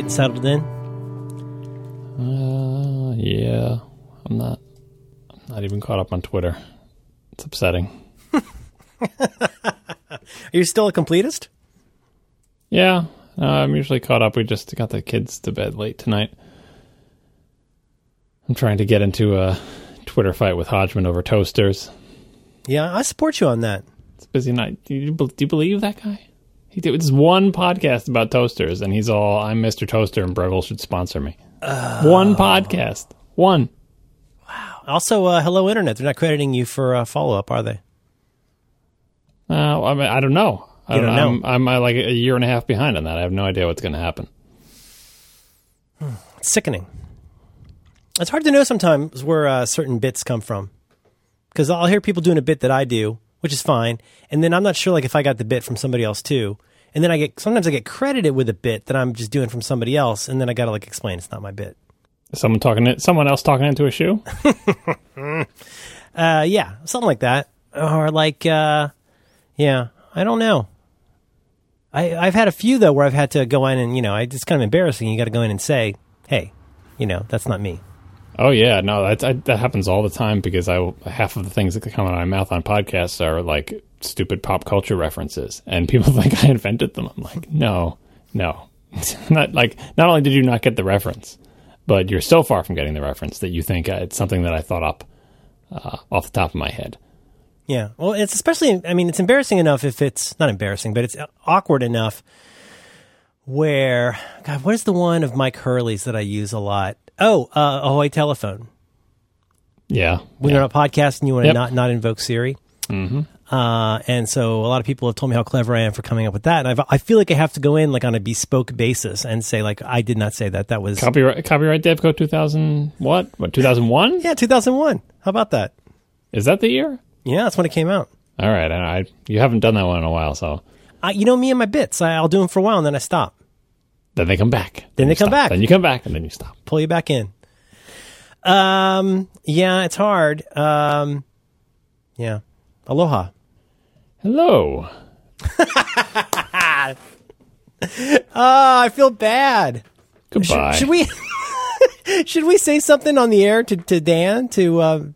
getting settled in? Uh, yeah. I'm not. I'm not even caught up on Twitter. It's upsetting. Are you still a completist? Yeah, uh, I'm usually caught up. We just got the kids to bed late tonight. I'm trying to get into a Twitter fight with Hodgman over toasters. Yeah, I support you on that. It's a busy night. Do you, do you believe that guy? He did this one podcast about toasters, and he's all, "I'm Mr. Toaster, and Breville should sponsor me." one podcast, one. Wow. Also, uh, hello internet. They're not crediting you for uh, follow up, are they? Uh, I, mean, I don't know. I You don't know. I'm, I'm uh, like a year and a half behind on that. I have no idea what's going to happen. It's sickening. It's hard to know sometimes where uh, certain bits come from because I'll hear people doing a bit that I do, which is fine, and then I'm not sure like if I got the bit from somebody else too. And then I get sometimes I get credited with a bit that I'm just doing from somebody else, and then I got to like explain it's not my bit. Someone talking, to, someone else talking into a shoe. Uh, yeah, something like that, or like, uh, yeah, I don't know. I I've had a few though where I've had to go in and you know I, it's kind of embarrassing. You got to go in and say, hey, you know that's not me. Oh yeah, no, that I, that happens all the time because I half of the things that come out of my mouth on podcasts are like stupid pop culture references, and people think I invented them. I'm like, no, no, not like. Not only did you not get the reference, but you're so far from getting the reference that you think it's something that I thought up uh, off the top of my head. Yeah. Well, it's especially, I mean, it's embarrassing enough if it's not embarrassing, but it's awkward enough where, God, what is the one of Mike Hurley's that I use a lot? Oh, uh, Ahoy Telephone. Yeah, When yeah. you're on a podcast and you want to Yep. not, not invoke Siri. Mm-hmm. Uh, and so a lot of people have told me how clever I am for coming up with that. And I've, I feel like I have to go in like on a bespoke basis and say like, I did not say that. That was, copyright copyright Devco 2000 what what 2001 yeah, 2001. How about that? is that the year? Yeah, that's when it came out. All right, I, I you haven't done that one in a while, so I, you know me and my bits. I, I'll do them for a while and then I stop. Then they come back. Then they come stop. back. Then you come back, and then you stop. pull you back in. Um, yeah, it's hard. Um, yeah. Aloha. Hello. oh, I feel bad. Goodbye. Should, should we should we say something on the air to, to Dan to um,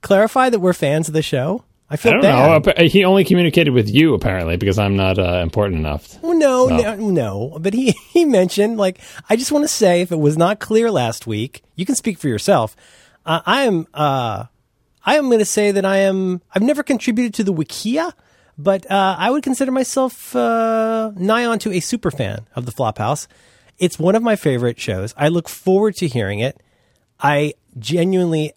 clarify that we're fans of the show? I I feel don't bad. know. He only communicated with you apparently because I'm not uh, important enough. Well, no, So- no, no. But he, he mentioned, like, I just want to say, if it was not clear last week, you can speak for yourself. Uh, I am, uh, I am going to say that I am, I've never contributed to the Wikia, but, uh, I would consider myself, uh, nigh on to a super fan of the Flophouse. It's one of my favorite shows. I look forward to hearing it. I genuinely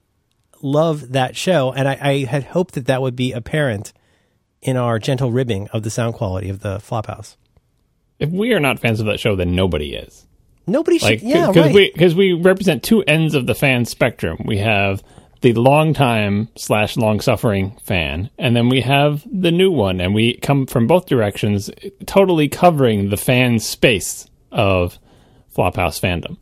love that show, and I, I had hoped that that would be apparent in our gentle ribbing of the sound quality of the Flophouse. If we are not fans of that show, then nobody is. Nobody should. Like, yeah, because right. we because we represent two ends of the fan spectrum. We have the long time slash long suffering fan, and then we have the new one, and we come from both directions, totally covering the fan space of Flophouse fandom.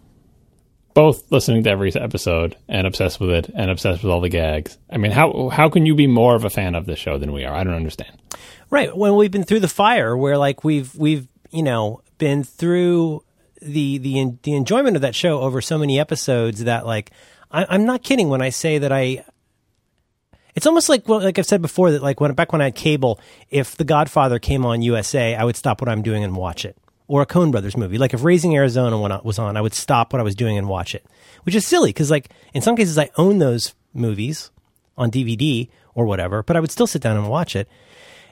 Both listening to every episode and obsessed with it, and obsessed with all the gags. I mean, how how can you be more of a fan of this show than we are? I don't understand. right when we've been through the fire, where like we've we've you know been through the the the enjoyment of that show over so many episodes that like I, I'm not kidding when I say that I. It's almost like well, like I've said before that like when back when I had cable, if The Godfather came on USA, I would stop what I'm doing and watch it. Or a Coen Brothers movie, like if Raising Arizona was on, I would stop what I was doing and watch it, which is silly because like in some cases I own those movies on DVD or whatever, but I would still sit down and watch it.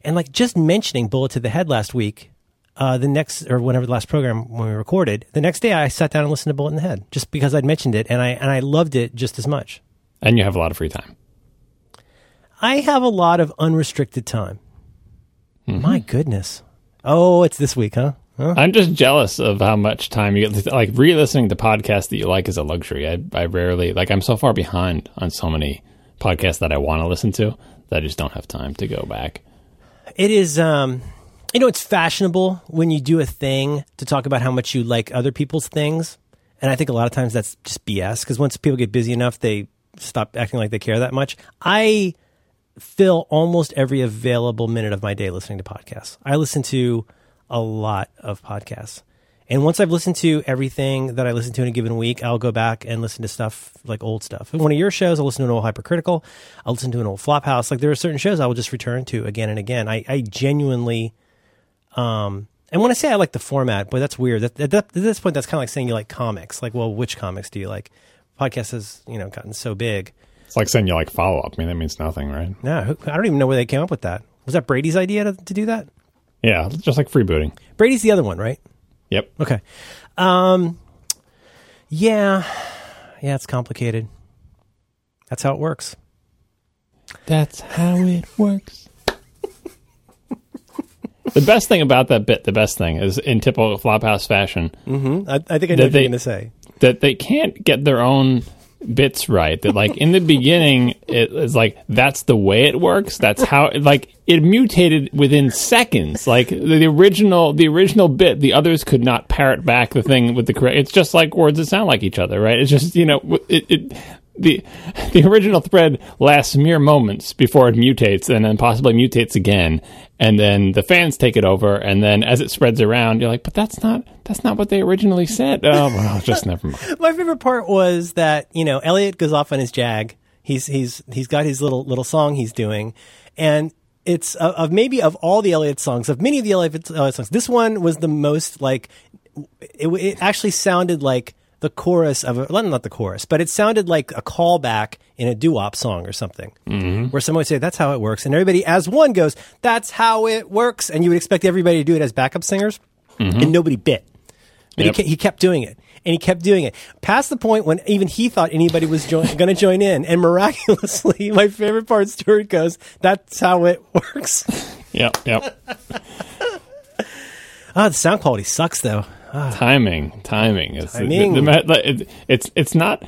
And like just mentioning Bullet to the Head last week, uh, the next or whenever the last program when we recorded, the next day I sat down and listened to Bullet in the Head just because I'd mentioned it and I and I loved it just as much. And you have a lot of free time. I have a lot of unrestricted time. My goodness. Oh, it's this week, huh? Huh? I'm just jealous of how much time you get. Like re-listening to podcasts that you like is a luxury. I, I rarely like. I'm so far behind on so many podcasts that I want to listen to that I just don't have time to go back. It is, um, you know, it's fashionable when you do a thing to talk about how much you like other people's things. And I think a lot of times that's just BS because once people get busy enough, they stop acting like they care that much. I fill almost every available minute of my day listening to podcasts. I listen to a lot of podcasts. And once I've listened to everything that I listen to in a given week, I'll go back and listen to stuff like old stuff. One of your shows, I'll listen to an old Hypercritical. I'll listen to an old Flophouse. Like there are certain shows I will just return to again and again. I, I genuinely, um, and when I say I like the format, boy, that's weird. That, that, at this point, that's kind of like saying you like comics. Like, well, which comics do you like? Podcast has you know gotten so big. It's like saying you like follow up. I mean, that means nothing, right? No, I don't even know where they came up with that. Was that Brady's idea to, to do that? Yeah, just like freebooting. Brady's the other one, right? Yep. Okay. Um, yeah, yeah, it's complicated. That's how it works. That's how it works. the best thing about that bit, the best thing is in typical Flophouse fashion. Mm-hmm. I, I think I know what they- you're going to say. that they can't get their own bits right. That like in the beginning, it is like that's the way it works. That's how like it mutated within seconds. Like the original, the original bit, the others could not parrot back the thing with the correct. It's just like words that sound like each other, right? It's just you know it. it the the original thread lasts mere moments before it mutates and then possibly mutates again and then the fans take it over and then as it spreads around you're like but that's not that's not what they originally said oh well just never mind My favorite part was that you know Elliot goes off on his jag. He's he's he's got his little little song he's doing, and it's of, of maybe of all the Elliot songs, of many of the Elliot, Elliot uh, songs, this one was the most like it, it actually sounded like the chorus of a well, not the chorus, but it sounded like a callback in a doo-wop song or something, mm-hmm. where someone would say, "That's how it works," and everybody as one goes, "That's how it works," and you would expect everybody to do it as backup singers, mm-hmm. and nobody bit. But Yep. he, he kept doing it. And he kept doing it past the point when even he thought anybody was join- going to join in. And miraculously, my favorite part, Stuart goes, "That's how it works." yep yep Ah, the sound quality sucks though. timing timing is Timing. The, the, the, it, it's it's not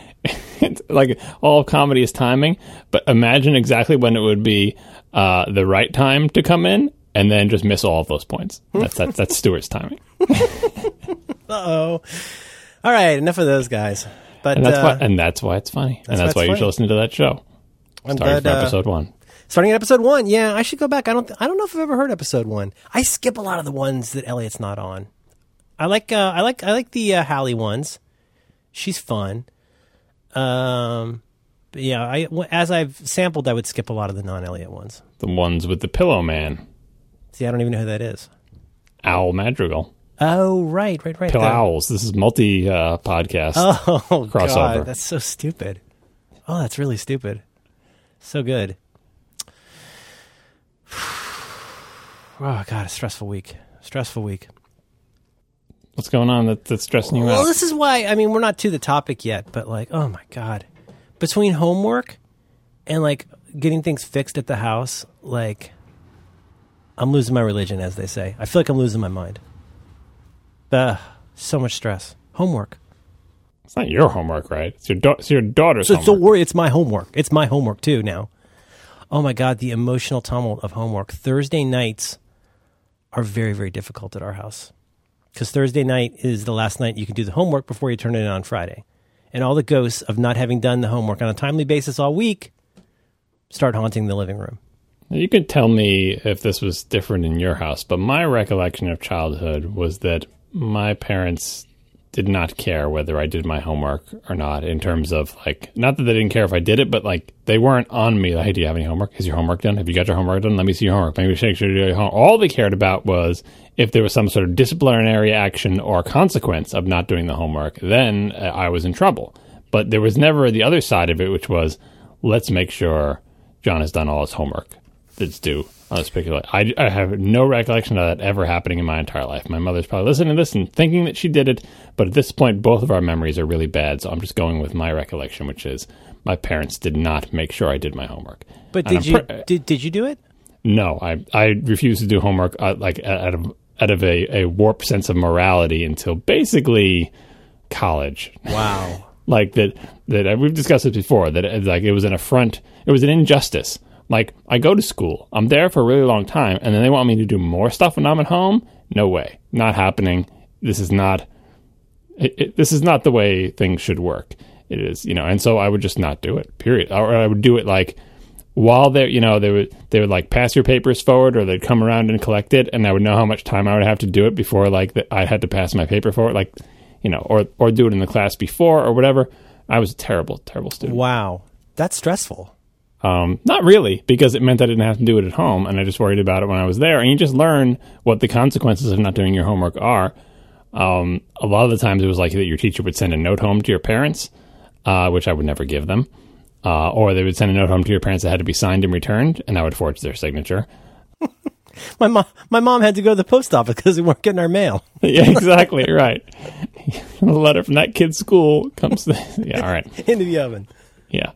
it's like all comedy is timing but imagine exactly when it would be uh, the right time to come in and then just miss all of those points that's that's, that's Stuart's timing uh Oh, all right, enough of those guys. But and that's uh, why and that's why it's funny and that's it's why you should listen to that show I'm starting glad, uh, episode one starting at episode one, yeah, I should go back. I don't, I don't know if I've ever heard episode one. I skip a lot of the ones that Elliot's not on. I like, uh, I like, I like the uh, Hallie ones. She's fun. Um, but yeah, I as I've sampled, I would skip a lot of the non-Elliot ones. the ones with the Pillow Man See, I don't even know who that is. Owl Madrigal Oh, right, right, right. Pill The- Owls this is multi uh, podcast Oh, Crossover. God, that's so stupid. Oh, that's really stupid. So good. Oh God, a stressful week. Stressful week. what's going on that, that's stressing you Well, out this is why. I mean, we're not to the topic yet, but like, oh my God, between homework and like getting things fixed at the house, like, I'm losing my religion, as they say. I feel like I'm losing my mind. Ugh, so much stress. Homework. it's not your homework right it's your, da- it's your daughter's So homework. don't worry, it's my homework. It's my homework too now. Oh my god, the emotional tumult of homework. Thursday nights are very, very difficult at our house. Because Thursday night is the last night you can do the homework before you turn it in on Friday. And all the ghosts of not having done the homework on a timely basis all week start haunting the living room. You could tell me if this was different in your house, but my recollection of childhood was that my parents did not care whether I did my homework or not in terms of like not that they didn't care if I did it, but like they weren't on me like, hey, do you have any homework? Is your homework done? Have you got your homework done? Let me see your homework. Maybe make sure you do your homework. All they cared about was if there was some sort of disciplinary action or consequence of not doing the homework, then uh, I was in trouble. But there was never the other side of it, which was let's make sure John has done all his homework that's due particular. I, I have no recollection of that ever happening in my entire life. My mother's probably listening to this and thinking that she did it, but at this point, both of our memories are really bad. So I'm just going with my recollection, which is my parents did not make sure I did my homework. But And did I'm you pre- did, did you do it? no, I I refuse to do homework uh, like out of out of a, a warped sense of morality until basically college. Wow. like that that uh, we've discussed this before that like it was an affront it was an injustice like i go to school. I'm there for a really long time and then they want me to do more stuff when i'm at home? No way. Not happening. This is not it, it, this is not the way things should work. It is you know and so i would just not do it period. Or i would do it like while they you know they would they would like pass your papers forward or they'd come around and collect it and I would know how much time I would have to do it before like the, I had to pass my paper forward like you know or or do it in the class before or whatever. I was a terrible terrible student. Wow, that's stressful. Um, not really because it meant I didn't have to do it at home and I just worried about it when I was there and you just learn what the consequences of not doing your homework are um, a lot of the times it was like that your teacher would send a note home to your parents uh, which I would never give them uh, or they would send a note home to your parents that had to be signed and returned, and I would forge their signature. My mom, my mom had to go to the post office because we weren't getting our mail. yeah, exactly right. a letter from that kid's school comes. yeah, all right. into the oven. Yeah,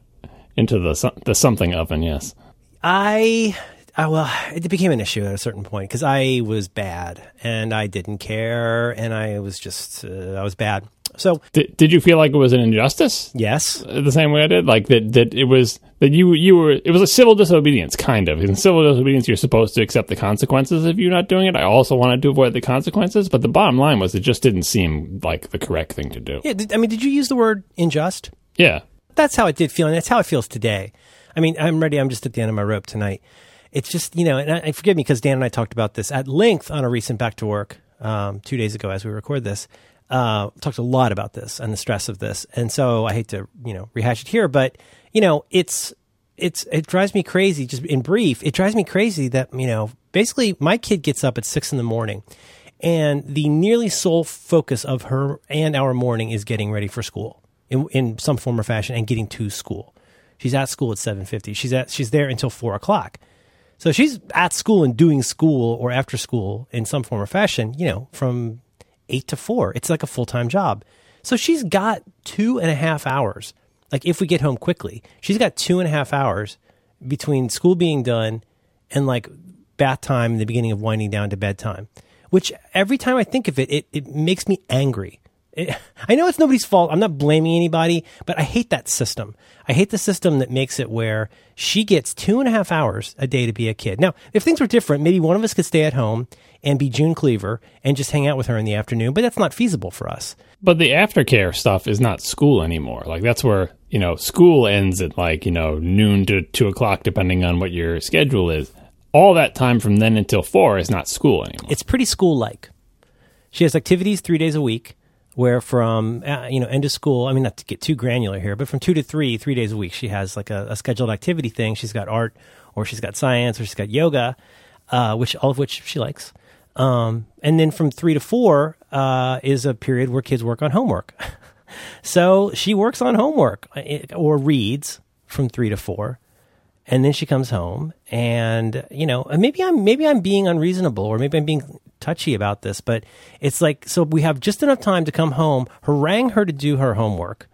into the the something oven. Yes. I, I well, it became an issue at a certain point because I was bad and I didn't care and I was just uh, I was bad. So Did, did you feel like it was an injustice yes, uh, the same way I did? Like that that it was that you you were it was a civil disobedience kind of. In civil disobedience, you're supposed to accept the consequences of you not doing it. I also wanted to avoid the consequences, but the bottom line was it just didn't seem like the correct thing to do. yeah. Did, I mean, did you use the word unjust? Yeah. That's how it did feel, and that's how it feels today. I mean, I'm ready. I'm just at the end of my rope tonight. It's just you know, and I, forgive me because Dan and I talked about this at length on a recent back to work um, two days ago as we record this. Uh, talked a lot about this and the stress of this, and so I hate to you know rehash it here, but you know, it's it's it drives me crazy. Just in brief, it drives me crazy that you know basically my kid gets up at six in the morning. And the nearly sole focus of her and our morning is getting ready for school in, in some form or fashion and getting to school. She's at school at seven fifty. She's at she's there until four o'clock. So she's at school and doing school or after school in some form or fashion. You know, from eight to four. It's like a full time job. So she's got two and a half hours. Like if we get home quickly, she's got two and a half hours between school being done and like bath time and the beginning of winding down to bedtime. Which every time I think of it, it, it makes me angry. It, I know it's nobody's fault. I'm not blaming anybody, but I hate that system. I hate the system that makes it where she gets two and a half hours a day to be a kid. Now, if things were different, maybe one of us could stay at home and be June Cleaver and just hang out with her in the afternoon, but that's not feasible for us. But the aftercare stuff is not school anymore. Like that's where you know school ends at like you know noon to two o'clock, depending on what your schedule is. All that time from then until four is not school anymore. It's pretty school like. She has activities three days a week, where from uh, you know end of school. I mean, not to get too granular here, but from two to three, three days a week, she has like a, a scheduled activity thing. She's got art, or she's got science, or she's got yoga, uh, which all of which she likes. Um, and then from three to four uh, is a period where kids work on homework. so she works on homework uh, or reads from three to four and then she comes home and you know maybe i'm maybe i'm being unreasonable or maybe i'm being touchy about this but it's like so we have just enough time to come home harangue her to do her homework.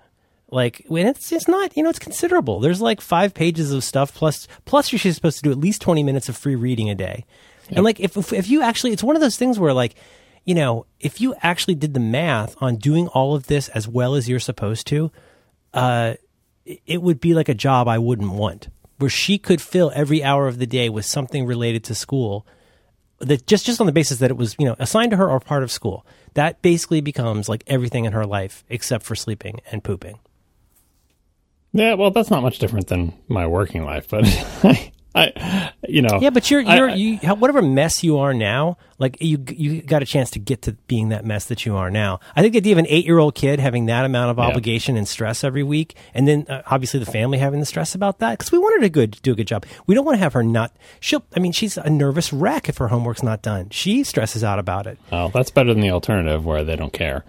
Like when it's it's not you know it's considerable. There's like five pages of stuff plus plus she's supposed to do at least 20 minutes of free reading a day. And like if, if if you actually it's one of those things where like you know if you actually did the math on doing all of this as well as you're supposed to uh it would be like a job I wouldn't want, where she could fill every hour of the day with something related to school. That just just on the basis that it was you know assigned to her or part of school. That basically becomes like everything in her life except for sleeping and pooping. yeah, well, that's not much different than my working life, but I, I you know, Yeah, but you're you're I- you whatever mess you are now, like you you got a chance to get to being that mess that you are now. I think the idea of an eight year old kid having that amount of obligation and stress every week, and then uh, obviously the family having the stress about that because we want her to good do a good job. We don't want to have her not. She'll. I mean, she's a nervous wreck if her homework's not done. She stresses out about it. well, that's better than the alternative where they don't care.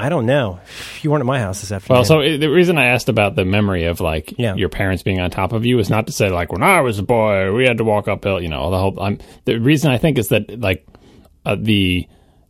I don't know. You weren't at my house this afternoon. Well, so uh, the reason I asked about the memory of like Yeah. your parents being on top of you is not to say like when I was a boy we had to walk uphill. You know, the whole. I'm, the reason I think is that like uh, the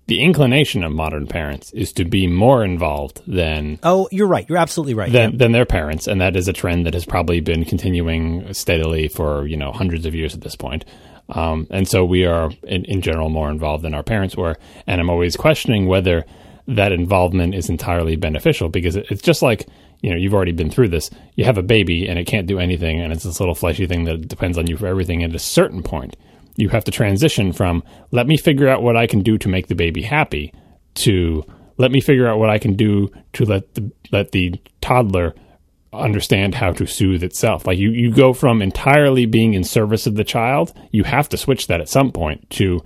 the inclination of modern parents is to be more involved than oh, you're right. You're absolutely right. than, Yeah. than their parents, and that is a trend that has probably been continuing steadily for you know hundreds of years at this point. Um, and so we are in, in general more involved than our parents were, and I'm always questioning whether that involvement is entirely beneficial because it's just like you know you've already been through this. You have a baby and it can't do anything, and it's this little fleshy thing that depends on you for everything. At a certain point, you have to transition from let me figure out what I can do to make the baby happy to let me figure out what I can do to let the let the toddler understand how to soothe itself. Like you, you go from entirely being in service of the child, you have to switch that at some point to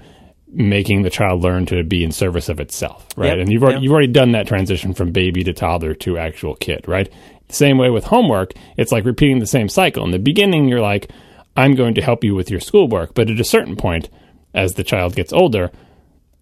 making the child learn to be in service of itself, right? Yep, And you've already, yep. you've already done that transition from baby to toddler to actual kid, right? The Same way with homework, it's like repeating the same cycle. In the beginning, you're like, I'm going to help you with your schoolwork, but at a certain point, as the child gets older,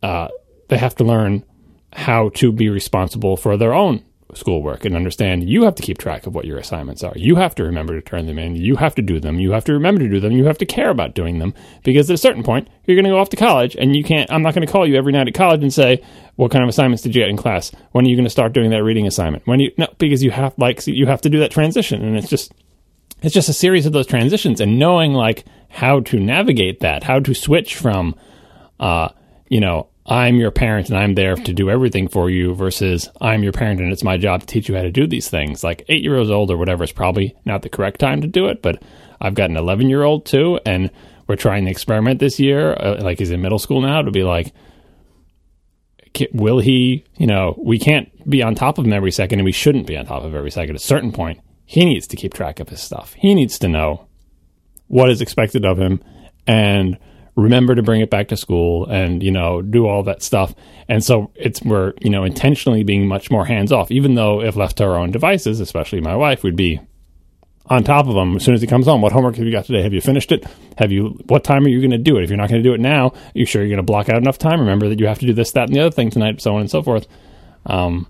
uh, they have to learn how to be responsible for their own schoolwork and understand you have to keep track of what your assignments are. You have to remember to turn them in. You have to do them. You have to remember to do them. You have to care about doing them because at a certain point, you're going to go off to college and you can't, I'm not going to call you every night at college and say, what kind of assignments did you get in class? When are you going to start doing that reading assignment? When you, no, because you have, like, you have to do that transition and it's just, it's just a series of those transitions and knowing like how to navigate that, how to switch from, uh, you know, I'm your parent and I'm there to do everything for you versus I'm your parent and it's my job to teach you how to do these things. Like eight years old or whatever is probably not the correct time to do it, but I've got an 11 year old too, and we're trying the experiment this year. Uh, like he's in middle school now to be like, will he, you know, we can't be on top of him every second and we shouldn't be on top of every second. At a certain point, he needs to keep track of his stuff. He needs to know what is expected of him and remember to bring it back to school and you know do all that stuff. And so it's we're you know intentionally being much more hands off even though if left to our own devices especially my wife would be on top of them as soon as he comes home. What homework have you got today? Have you finished it? Have you what time are you going to do it? If you're not going to do it now you sure you're going to block out enough time? Remember that you have to do this that and the other thing tonight so on and so forth. Um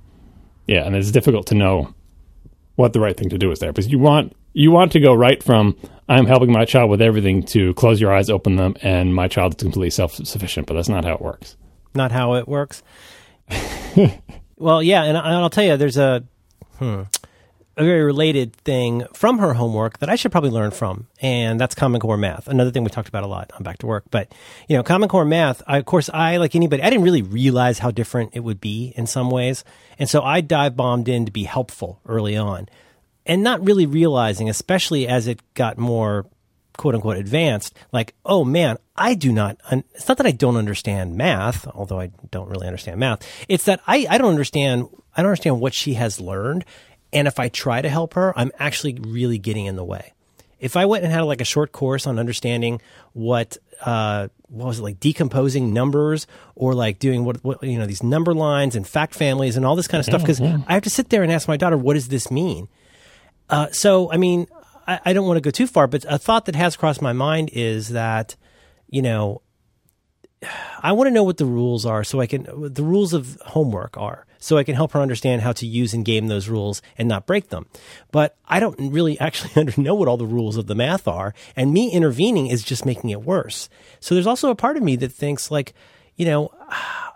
yeah and it's difficult to know what the right thing to do is there because you want you want to go right from I'm helping my child with everything to close your eyes, open them, and my child is completely self sufficient. But that's not how it works. not how it works. well, yeah, and, I'll tell you, there's a hmm, a very related thing from her homework that I should probably learn from, and that's Common Core math. Another thing we talked about a lot on Back to Work, but you know, Common Core math. I, of course, I like anybody, I didn't really realize how different it would be in some ways, and so I dive bombed in to be helpful early on, and not really realizing, especially as it got more quote unquote advanced, like, oh man, I do not, un- it's not that I don't understand math, although I don't really understand math. It's that I, I don't understand, I don't understand what she has learned. And if I try to help her, I'm actually really getting in the way. If I went and had like a short course on understanding what, uh, what was it like decomposing numbers or like doing what, what you know these number lines and fact families and all this kind of stuff because I have to sit there and ask my daughter what does this mean uh, so, I mean, I, I don't want to go too far, but a thought that has crossed my mind is that, you know, I want to know what the rules are so I can, the rules of homework are, so I can help her understand how to use and game those rules and not break them. But I don't really actually know what all the rules of the math are. And me intervening is just making it worse. So there's also a part of me that thinks, like, you know,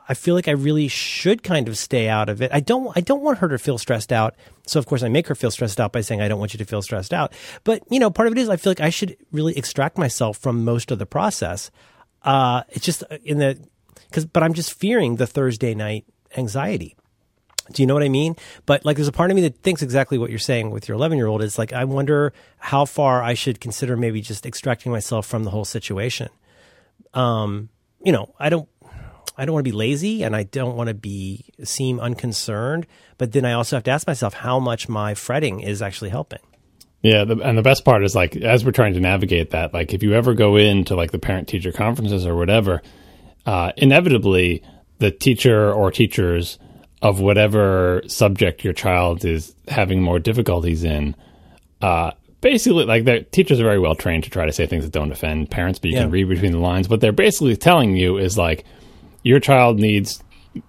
I feel like I really should kind of stay out of it. I don't I don't want her to feel stressed out. So of course I make her feel stressed out by saying I don't want you to feel stressed out. But, you know, part of it is I feel like I should really extract myself from most of the process. Uh it's just in the cuz but I'm just fearing the Thursday night anxiety. Do you know what I mean? But like, there's a part of me that thinks exactly what you're saying with your 11 year old. Is like, I wonder how far I should consider maybe just extracting myself from the whole situation. Um, you know, I don't, I don't want to be lazy and I don't want to be seem unconcerned. But then I also have to ask myself how much my fretting is actually helping. Yeah, the, and the best part is like as we're trying to navigate that, like if you ever go into like the parent teacher conferences or whatever, uh, inevitably the teacher or teachers of whatever subject your child is having more difficulties in, uh, basically like the teachers are very well trained to try to say things that don't offend parents, but you can read between the lines. What they're basically telling you is like your child needs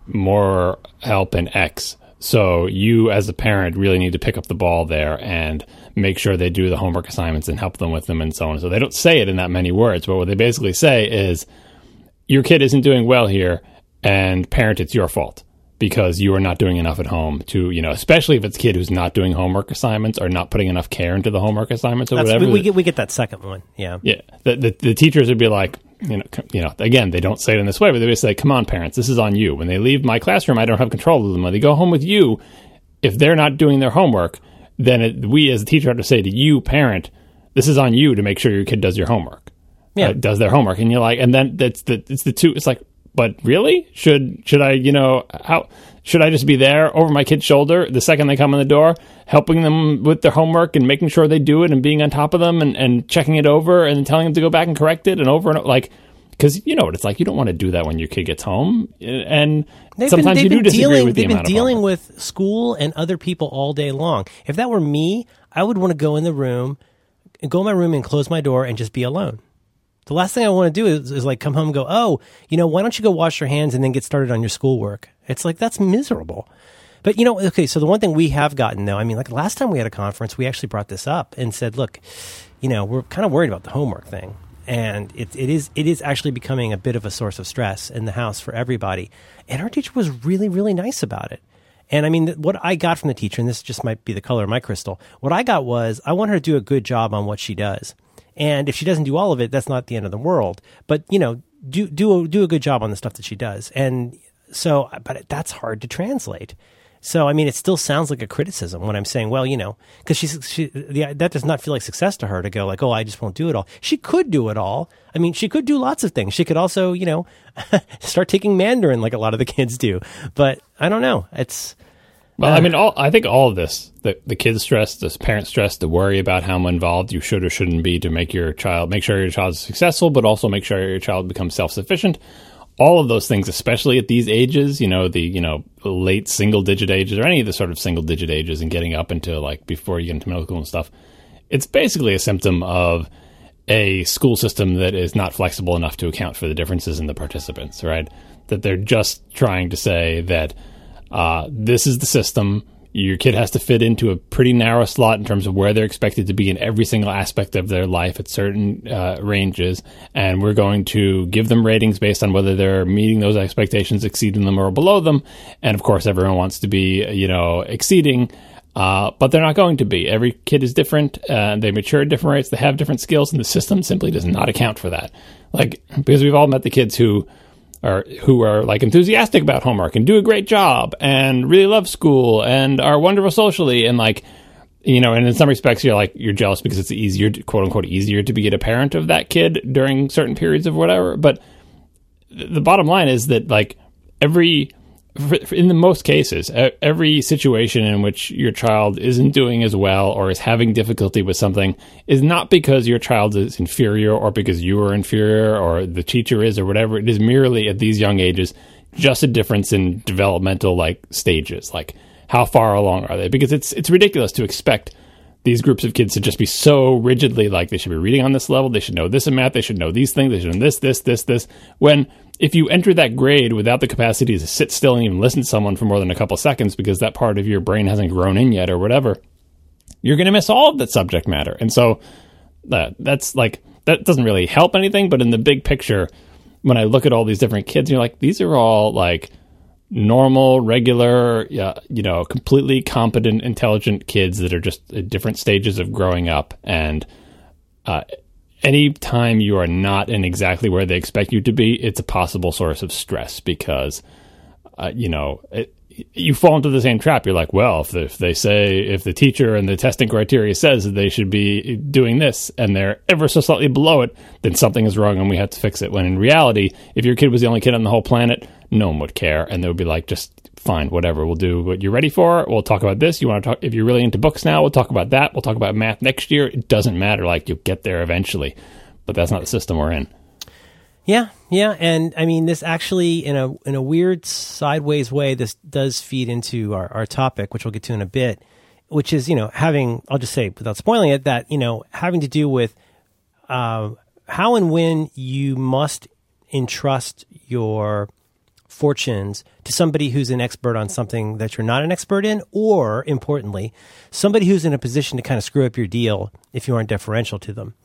more help in X. So you, as a parent, really need to pick up the ball there and make sure they do the homework assignments and help them with them and so on. So they don't say it in that many words, but what they basically say is, your kid isn't doing well here, and parent, it's your fault because you are not doing enough at home to, you know, especially if it's a kid who's not doing homework assignments or not putting enough care into the homework assignments or That's, whatever. we, we get we get that second one. Yeah. Yeah, the, the the teachers would be like, you know, you know, again, they don't say it in this way, but they say, "Come on, parents, this is on you." When they leave my classroom, I don't have control of them. When they go home with you, if they're not doing their homework, then it, we as a teacher have to say to you, parent, this is on you to make sure your kid does your homework. Yeah. uh, does their homework, and you're like, and then that's the it's the two. It's like, but really, should should I, you know, how should I just be there over my kid's shoulder the second they come in the door, helping them with their homework and making sure they do it and being on top of them and, and checking it over and telling them to go back and correct it and over and over, like because you know what it's like. You don't want to do that when your kid gets home, and They've sometimes been, you do disagree dealing, with the they've been dealing with school and other people all day long. If that were me, I would want to go in the room, go in my room and close my door and just be alone. The last thing I want to do is, is like come home and go, oh, you know, why don't you go wash your hands and then get started on your schoolwork? It's like that's miserable. But you know, okay, so the one thing we have gotten though, I mean, like last time we had a conference, we actually brought this up and said, look, you know, we're kind of worried about the homework thing. And it, it is it is actually becoming a bit of a source of stress in the house for everybody. And our teacher was really, really nice about it. And I mean, what I got from the teacher, and this just might be the color of my crystal, what I got was I want her to do a good job on what she does. And if she doesn't do all of it, that's not the end of the world. But you know, do do a, do a good job on the stuff that she does. And so, but that's hard to translate. So, I mean, it still sounds like a criticism when I'm saying, well, you know, because she's she, that does not feel like success to her to go like, oh, I just won't do it all. She could do it all. I mean, she could do lots of things. She could also, you know, start taking Mandarin like a lot of the kids do. But I don't know. It's Well, I mean, all I think all of this the the kids stress, the parents stress, the worry about how involved you should or shouldn't be to make your child make sure your child is successful, but also make sure your child becomes self sufficient. All of those things, especially at these ages, you know, the you know late single digit ages or any of the sort of single digit ages, and getting up into like before you get into middle school and stuff, it's basically a symptom of a school system that is not flexible enough to account for the differences in the participants, right? That they're just trying to say that uh, this is the system. Your kid has to fit into a pretty narrow slot in terms of where they're expected to be in every single aspect of their life at certain uh, ranges. And we're going to give them ratings based on whether they're meeting those expectations, exceeding them, or below them. And of course, everyone wants to be, you know, exceeding. Uh, but they're not going to be. Every kid is different. Uh, they mature at different rates. They have different skills, and the system simply does not account for that. Like because we've all met the kids who are who are like enthusiastic about homework and do a great job and really love school and are wonderful socially and like you know, and in some respects, you're like you're jealous because it's easier, to, quote unquote, easier to be a parent of that kid during certain periods of whatever. But the bottom line is that like every in the most cases, every situation in which your child isn't doing as well or is having difficulty with something is not because your child is inferior or because you are inferior or the teacher is or whatever. It is merely at these young ages just a difference in developmental like stages, like how far along are they? Because it's it's ridiculous to expect these groups of kids to just be so rigidly like they should be reading on this level, they should know this in math, they should know these things, they should know this, this, this, this. When if you enter that grade without the capacity to sit still and even listen to someone for more than a couple seconds because that part of your brain hasn't grown in yet or whatever, you're going to miss all of that subject matter. And so that that's like that doesn't really help anything, but in the big picture, when I look at all these different kids, you're like, these are all like normal, regular, yeah, you know, completely competent, intelligent kids that are just at different stages of growing up. And uh, anytime you are not in exactly where they expect you to be, it's a possible source of stress because, uh, you know, it, you fall into the same trap. You're like, well, if, if they say, if the teacher and the testing criteria says that they should be doing this and they're ever so slightly below it, then something is wrong and we have to fix it. When in reality, if your kid was the only kid on the whole planet, no one would care. And they would be like, just fine, whatever. We'll do what you're ready for. We'll talk about this. You want to talk, if you're really into books now, we'll talk about that. We'll talk about math next year. It doesn't matter. Like, you'll get there eventually. But that's not the system we're in. Yeah, yeah, and I mean this actually in a in a weird sideways way. This does feed into our, our topic, which we'll get to in a bit, which is you know having I'll just say without spoiling it that you know having to do with uh, how and when you must entrust your fortunes to somebody who's an expert on something that you're not an expert in, or importantly, somebody who's in a position to kind of screw up your deal if you aren't deferential to them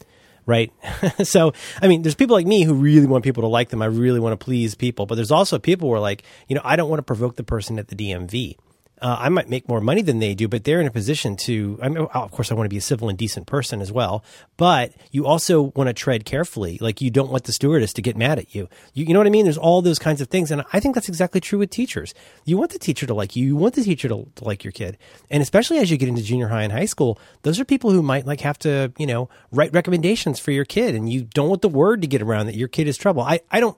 right? so, I mean, there's people like me who really want people to like them. I really want to please people, but there's also people who are like, you know, I don't want to provoke the person at the DMV. Uh, I might make more money than they do, but they're in a position to. I mean, of course, I want to be a civil and decent person as well. But you also want to tread carefully. Like you don't want the stewardess to get mad at you. you. You know what I mean? There's all those kinds of things, and I think that's exactly true with teachers. You want the teacher to like you. You want the teacher to, to like your kid, and especially as you get into junior high and high school, those are people who might like have to, you know, write recommendations for your kid, and you don't want the word to get around that your kid is trouble. I, I don't.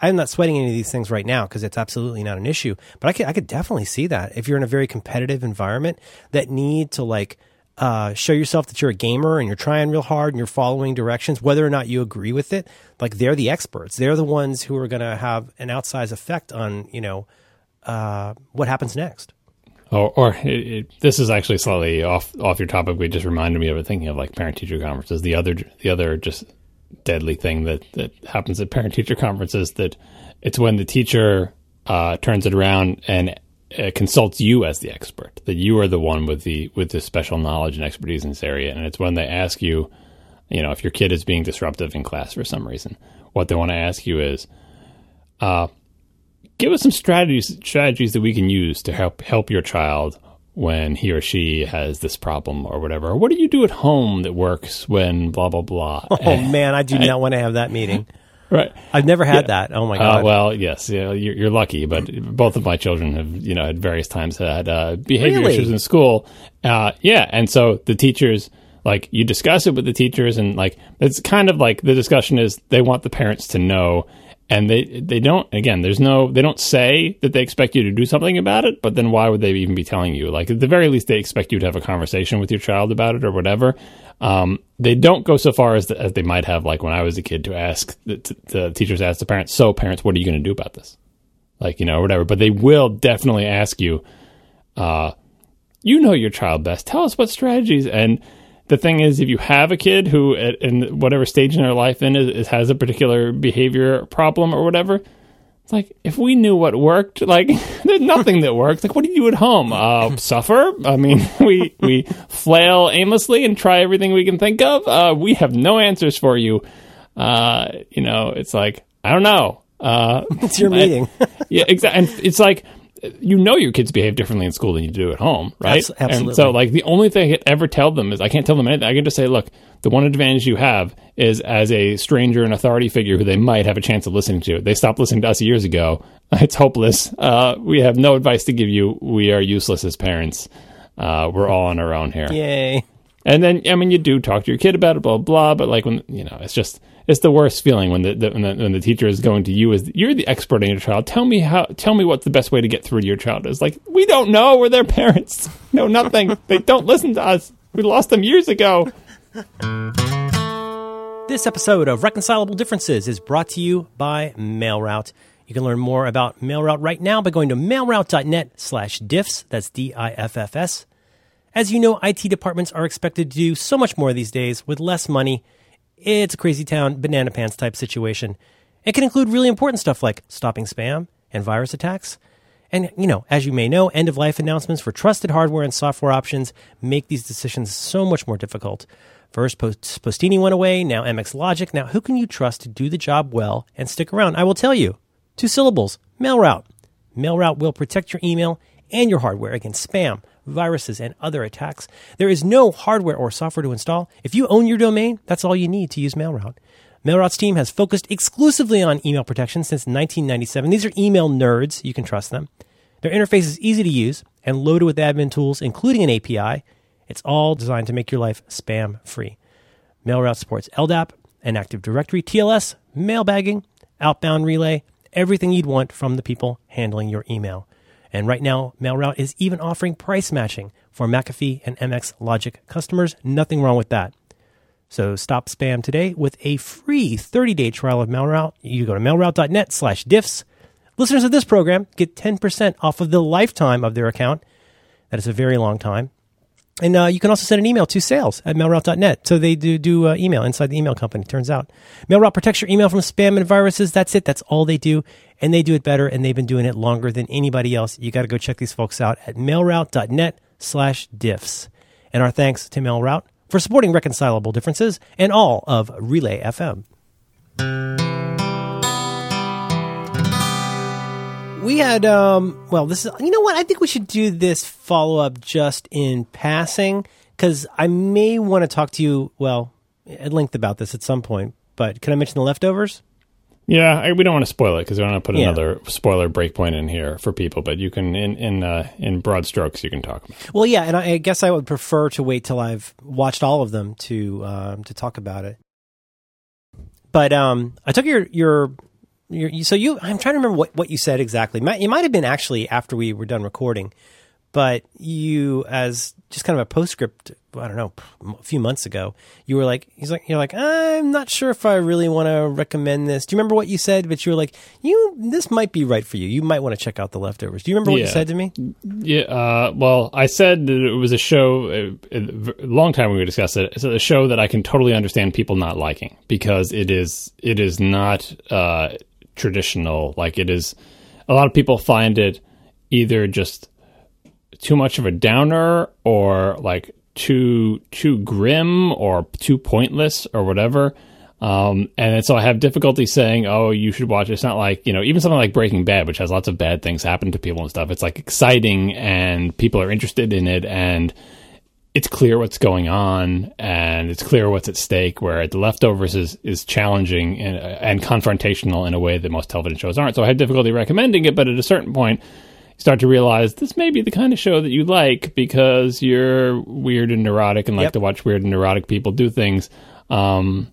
I'm not sweating any of these things right now because it's absolutely not an issue. But I could I could definitely see that if you're in a very competitive environment that need to like uh, show yourself that you're a gamer and you're trying real hard and you're following directions, whether or not you agree with it. Like they're the experts. They're the ones who are going to have an outsized effect on you know uh, what happens next. Or, or it, it, this is actually slightly off off your topic. We just reminded me of it thinking of like parent teacher conferences. The other the other just deadly thing that that happens at parent teacher conferences that it's when the teacher uh, turns it around and uh, consults you as the expert. That you are the one with the with the special knowledge and expertise in this area, and it's when they ask you, you know, if your kid is being disruptive in class for some reason, what they want to ask you is, uh, give us some strategies strategies that we can use to help help your child when he or she has this problem or whatever. What do you do at home that works when blah blah blah? Oh man, I do not want to have that meeting. Right. I've never had yeah. that. Oh my god. Uh, well, yes, you know, you're, you're, lucky, but both of my children have, you know, at various times had uh, behavior really? issues in school. Uh, yeah, and so the teachers like you discuss it with the teachers, and like it's kind of like the discussion is they want the parents to know and they they don't again there's no they don't say that they expect you to do something about it but then why would they even be telling you? Like at the very least they expect you to have a conversation with your child about it or whatever. Um, they don't go so far as, the, as they might have like when i was a kid to ask the, the teachers ask the parents so parents what are you going to do about this? Like you know whatever. But they will definitely ask you uh, you know your child best. Tell us what strategies and the thing is, if you have a kid who, at, in whatever stage in their life in is, has a particular behavior problem or whatever, it's like if we knew what worked, like there's nothing that works. Like, what do you do at home? Uh, suffer? I mean, we we flail aimlessly and try everything we can think of. Uh, we have no answers for you. Uh, you know, it's like I don't know. Uh, it's your meeting. yeah, exactly. And it's like you know your kids behave differently in school than you do at home, right? Absolutely. And so, like, the only thing I can ever tell them is I can't tell them anything. I can just say, look, the one advantage you have is as a stranger and authority figure who they might have a chance of listening to. They stopped listening to us years ago. It's hopeless. Uh, we have no advice to give you. We are useless as parents. Uh, we're all on our own here. Yay. And then, I mean, you do talk to your kid about it, blah, blah, blah, but like when, you know, it's just, it's the worst feeling when the, the, when the, when the teacher is going to you as you're the expert in your child. Tell me how. Tell me what's the best way to get through to your child. Is like we don't know. We're their parents. No, nothing. they don't listen to us. We lost them years ago. This episode of Reconcilable Differences is brought to you by MailRoute. You can learn more about MailRoute right now by going to mailroute.net slash diffs. That's D-I-F-F-S. As you know, IT departments are expected to do so much more these days with less money it's a crazy town, banana pants type situation. It can include really important stuff like stopping spam and virus attacks. And, you know, as you may know, end of life announcements for trusted hardware and software options make these decisions so much more difficult. First, Post- Postini went away, now MX Logic. Now, who can you trust to do the job well and stick around? I will tell you. Two syllables MailRoute. MailRoute will protect your email and your hardware against spam, viruses, and other attacks. There is no hardware or software to install. If you own your domain, that's all you need to use MailRoute. MailRoute's team has focused exclusively on email protection since 1997. These are email nerds. You can trust them. Their interface is easy to use and loaded with admin tools, including an API. It's all designed to make your life spam free. MailRoute supports LDAP and Active Directory, TLS, mailbagging, outbound relay, everything you'd want from the people handling your email. And right now, MailRoute is even offering price matching for McAfee and MX Logic customers. Nothing wrong with that. So stop spam today with a free 30-day trial of MailRoute. You go to mailroute.net slash diffs. Listeners of this program get 10% off of the lifetime of their account. That is a very long time. And uh, you can also send an email to sales at mailroute.net. So they do do uh, email inside the email company, turns out. MailRoute protects your email from spam and viruses. That's it. That's all they do. And they do it better, and they've been doing it longer than anybody else. You got to go check these folks out at mailroute.net slash diffs. And our thanks to MailRoute for supporting Reconcilable Differences and all of Relay FM. We had um well this is you know what i think we should do this follow up just in passing because i may want to talk to you well at length about this at some point but can i mention the leftovers yeah I, we don't want to spoil it because we don't want to put yeah. another spoiler breakpoint in here for people but you can in in uh, in broad strokes you can talk about it. well yeah and I, I, guess i would prefer to wait till i've watched all of them to um, to talk about it but um i took your your you, so you, I'm trying to remember what, what you said exactly. Might- It might have been actually after we were done recording, but you, as just kind of a postscript, I don't know, a few months ago, you were like, he's like, you're like, I'm not sure if I really want to recommend this. Do you remember what you said? But you were like, you, this might be right for you. You might want to check out the leftovers. Do you remember what you said to me? Yeah, uh, well, I said that it was a show uh, a long time ago we discussed it. It's a show that I can totally understand people not liking because it is it is not uh, traditional. Like it is, a lot of people find it either just too much of a downer or like too too grim or too pointless or whatever. Um, and so I have difficulty saying, "Oh, you should watch." It's not like you know, even something like Breaking Bad, which has lots of bad things happen to people and stuff. It's like exciting, and people are interested in it, and it's clear what's going on, and it's clear what's at stake. Where the leftovers is is challenging and, and confrontational in a way that most television shows aren't. So I had difficulty recommending it, but at a certain point, you start to realize this may be the kind of show that you like because you're weird and neurotic and like Yep. to watch weird and neurotic people do things. Um,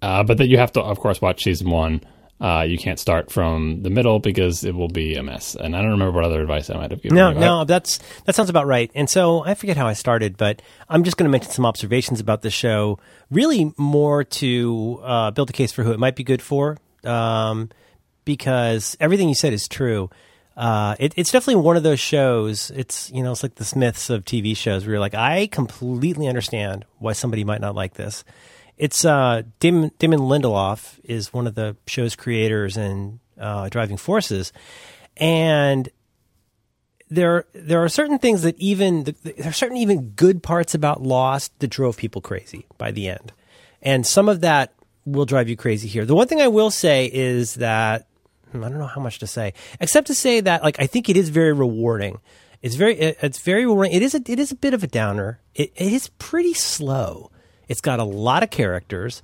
uh, but that you have to, of course, watch season one. Uh, you can't start from the middle because it will be a mess. And I don't remember what other advice I might have given. No, you. no, that's that sounds about right. And so I forget how I started, but I'm just going to mention some observations about the show. Really, more to uh, build a case for who it might be good for, um, because everything you said is true. Uh, it, it's definitely one of those shows. It's you know, it's like the Smiths of TV shows where you're like, I completely understand why somebody might not like this. It's uh, Damon, Damon Lindelof is one of the show's creators and uh, driving forces, and there there are certain things that even there are certain even good parts about Lost that drove people crazy by the end, and some of that will drive you crazy here. The one thing I will say is that hmm, I don't know how much to say, except to say that like I think it is very rewarding. It's very it's very rewarding. It is a, it is a bit of a downer. It, it is pretty slow. It's got a lot of characters.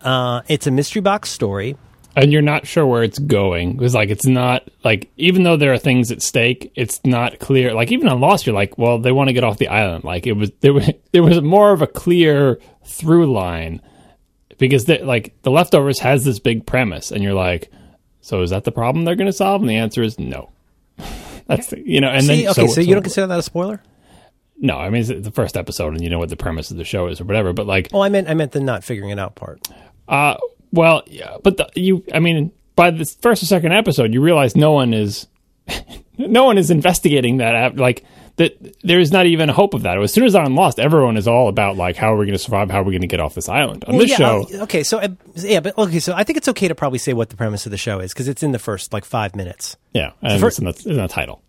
Uh, it's a mystery box story. and you're not sure where it's going because like it's not like even though there are things at stake it's not clear like even on lost you're like well they want to get off the island like it was there was there was more of a clear through line because they, like the leftovers has this big premise and you're like so is that the problem they're going to solve and the answer is no that's the, you know and See, then okay, so, you don't consider that a spoiler? No i mean it's the first episode and you know what the premise of the show is or whatever but like Oh, I meant I meant the not figuring it out part. Uh, well, yeah, but the, you, I mean, by the first or second episode, you realize no one is, no one is investigating that. Like that, there is not even a hope of that. As soon as I'm lost, everyone is all about like how are we going to survive? How are we going to get off this island? On Well, this yeah, show, okay, so uh, yeah, but okay, so I think it's okay to probably say what the premise of the show is because it's in the first like five minutes. yeah, and fir- it's, in the, it's in the title.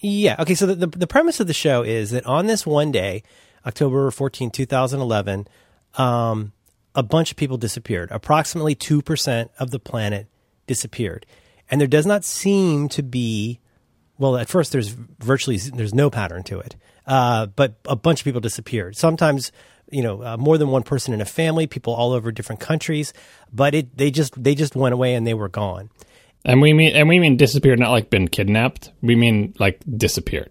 Yeah. Okay, so the, the the premise of the show is that on this one day, October 14, 2011, um, a bunch of people disappeared. Approximately two percent of the planet disappeared, and there does not seem to be. Well, at first, there's virtually there's no pattern to it, uh, but a bunch of people disappeared. Sometimes, you know, uh, more than one person in a family, people all over different countries, but it they just they just went away and they were gone. And we mean, and we mean disappeared, not like been kidnapped. We mean like disappeared.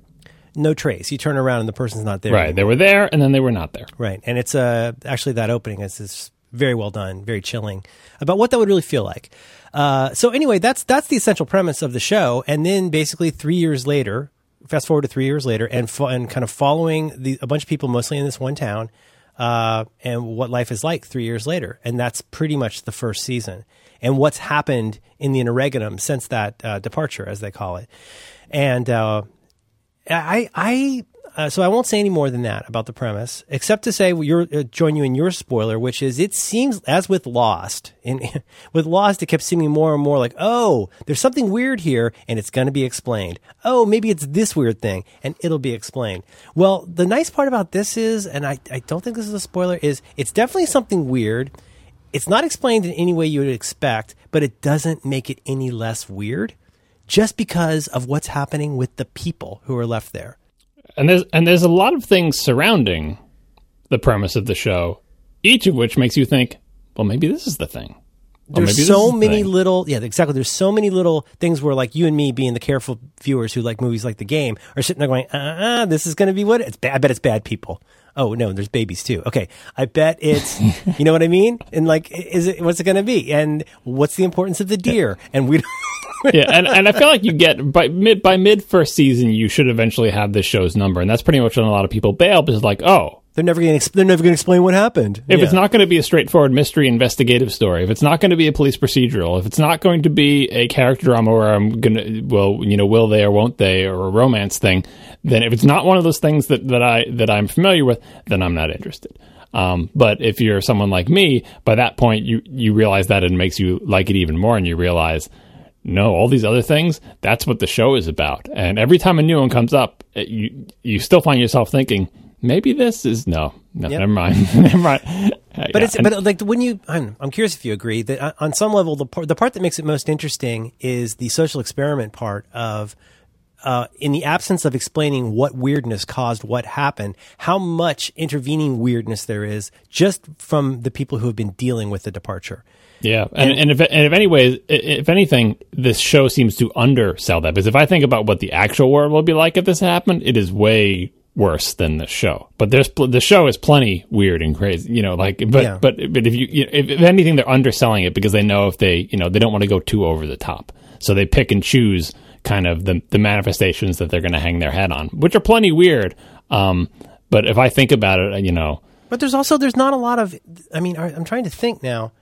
No trace. You turn around and the person's not there. Right. They were there and then they were not there. Right, and it's uh, actually that opening is, is very well done, very chilling about what that would really feel like. Uh, so anyway, that's that's the essential premise of the show, and then basically three years later, fast forward to three years later, and fo- and kind of following the, a bunch of people mostly in this one town, uh, and what life is like three years later, and that's pretty much the first season, and what's happened in the interregnum since that uh, departure, as they call it, and. Uh, I, I, uh, so I won't say any more than that about the premise, except to say you're, uh, join you in your spoiler, which is it seems as with Lost, in with Lost, it kept seeming more and more like, oh, there's something weird here, and it's going to be explained. Oh, maybe it's this weird thing, and it'll be explained. Well, the nice part about this is, and I, I don't think this is a spoiler, is it's definitely something weird. It's not explained in any way you would expect, but it doesn't make it any less weird just because of what's happening with the people who are left there. And there's and there's a lot of things surrounding the premise of the show, each of which makes you think, well, maybe this is the thing. maybe there's so the many thing. little yeah exactly. There's so many little things where like you and me being the careful viewers who like movies like the game are sitting there going uh, uh this is going to be what it's bad i bet it's bad people. Oh no there's babies too. Okay i bet it's you know what i mean? And like is it what's it going to be? And what's the importance of the deer? And we yeah, and, and I feel like you get by mid by mid first season, you should eventually have this show's number, and that's pretty much when a lot of people bail because like, oh, they're never going to they're never going to explain what happened if Yeah. it's not going to be a straightforward mystery investigative story, if it's not going to be a police procedural, if it's not going to be a character drama where I'm gonna, well, you know, will they or won't they, or a romance thing, then if it's not one of those things that, that I that I'm familiar with, then I'm not interested. Um, but if you're someone like me, by that point you you realize that it makes you like it even more, and you realize. No, all these other things, that's what the show is about. And every time a new one comes up, it- you you still find yourself thinking, maybe this is no, no, Yep. never mind, never mind. But it's but like when you I'm, I'm curious if you agree that uh, on some level the part, the part that makes it most interesting is the social experiment part of uh, in the absence of explaining what weirdness caused what happened, how much intervening weirdness there is just from the people who have been dealing with the departure. Yeah, and, and if and if anyways, if anything, this show seems to undersell that because if I think about what the actual world will be like if this happened, it is way worse than the show. But there's pl- the show is plenty weird and crazy, you know. Like, but Yeah. but but if you you know, if, if anything, they're underselling it because they know if they you know they don't want to go too over the top, so they pick and choose kind of the the manifestations that they're going to hang their head on, which are plenty weird. Um, but if I think about it, you know, But there's also there's not a lot of I mean I'm trying to think now.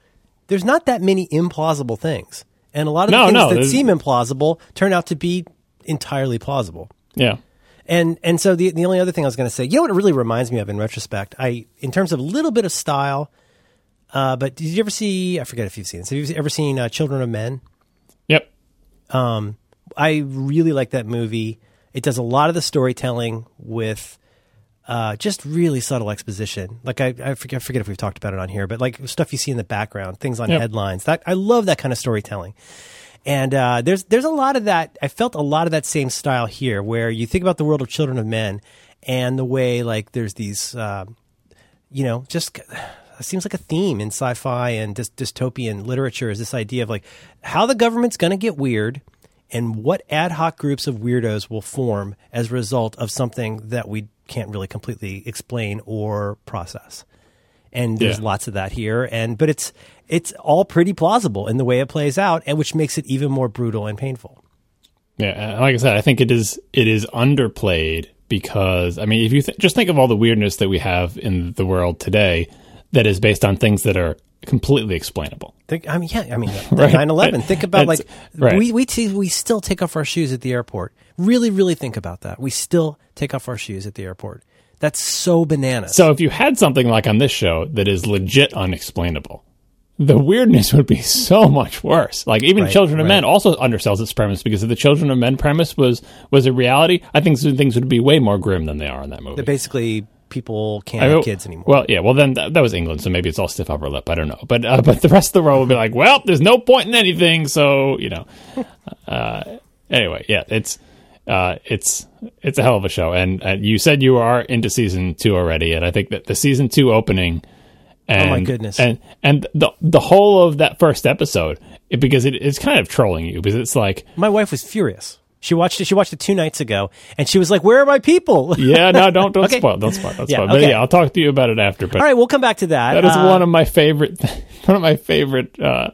There's not that many implausible things, and a lot of the No, things no, that there's- seem implausible turn out to be entirely plausible. yeah. And and so the the only other thing I was going to say, you know what it really reminds me of in retrospect, I in terms of a little bit of style. Uh, but did you ever see? I forget if you've seen this. Have you ever seen uh, Children of Men? Yep. Um, I really like that movie. It does a lot of the storytelling with uh, just really subtle exposition. Like I, I forget, I forget if we've talked about it on here, but like stuff you see in the background, things on Yep. headlines. That I love that kind of storytelling. And uh, there's there's a lot of that. I felt a lot of that same style here, where you think about the world of Children of Men and the way like there's these, uh, you know, just it seems like a theme in sci-fi and dys- dystopian literature is this idea of like how the government's going to get weird and what ad hoc groups of weirdos will form as a result of something that we can't really completely explain or process. And there's Yeah. lots of that here, and but it's it's all pretty plausible in the way it plays out, and which makes it even more brutal and painful. Yeah, and like I said, I think it is it is underplayed because I mean, if you th- just think of all the weirdness that we have in the world today, that is based on things that are completely explainable. Think, I mean, yeah, I mean, nine eleven. Think about like right. we we t- we still take off our shoes at the airport. Really, really think about that. We still take off our shoes at the airport. That's so bananas. So if you had something like on this show that is legit unexplainable, the weirdness would be so much worse. Like even Right, Children of right. Men also undersells its premise because if the Children of Men premise was was a reality, I think some things would be way more grim than they are in that movie. that basically people can't I mean, have kids anymore. Well, yeah. Well, then that, that was England, so maybe it's all stiff upper lip. I don't know, but uh, but the rest of the world will be like, well, there's no point in anything, so you know. Uh, anyway, yeah, it's uh, it's it's a hell of a show, and, and you said you are into season two already, and I think that the season two opening. And, Oh, my goodness. And and the the whole of that first episode, it, because it, it's kind of trolling you because it's like, My wife was furious. She watched it. She watched it two nights ago, and she was like, "Where are my people?" yeah, no, don't don't Okay. spoil, don't spoil, don't Yeah, spoil. But okay. yeah, I'll talk to you about it after. But All right, we'll come back to that. That is Uh, one of my favorite, one of my favorite uh,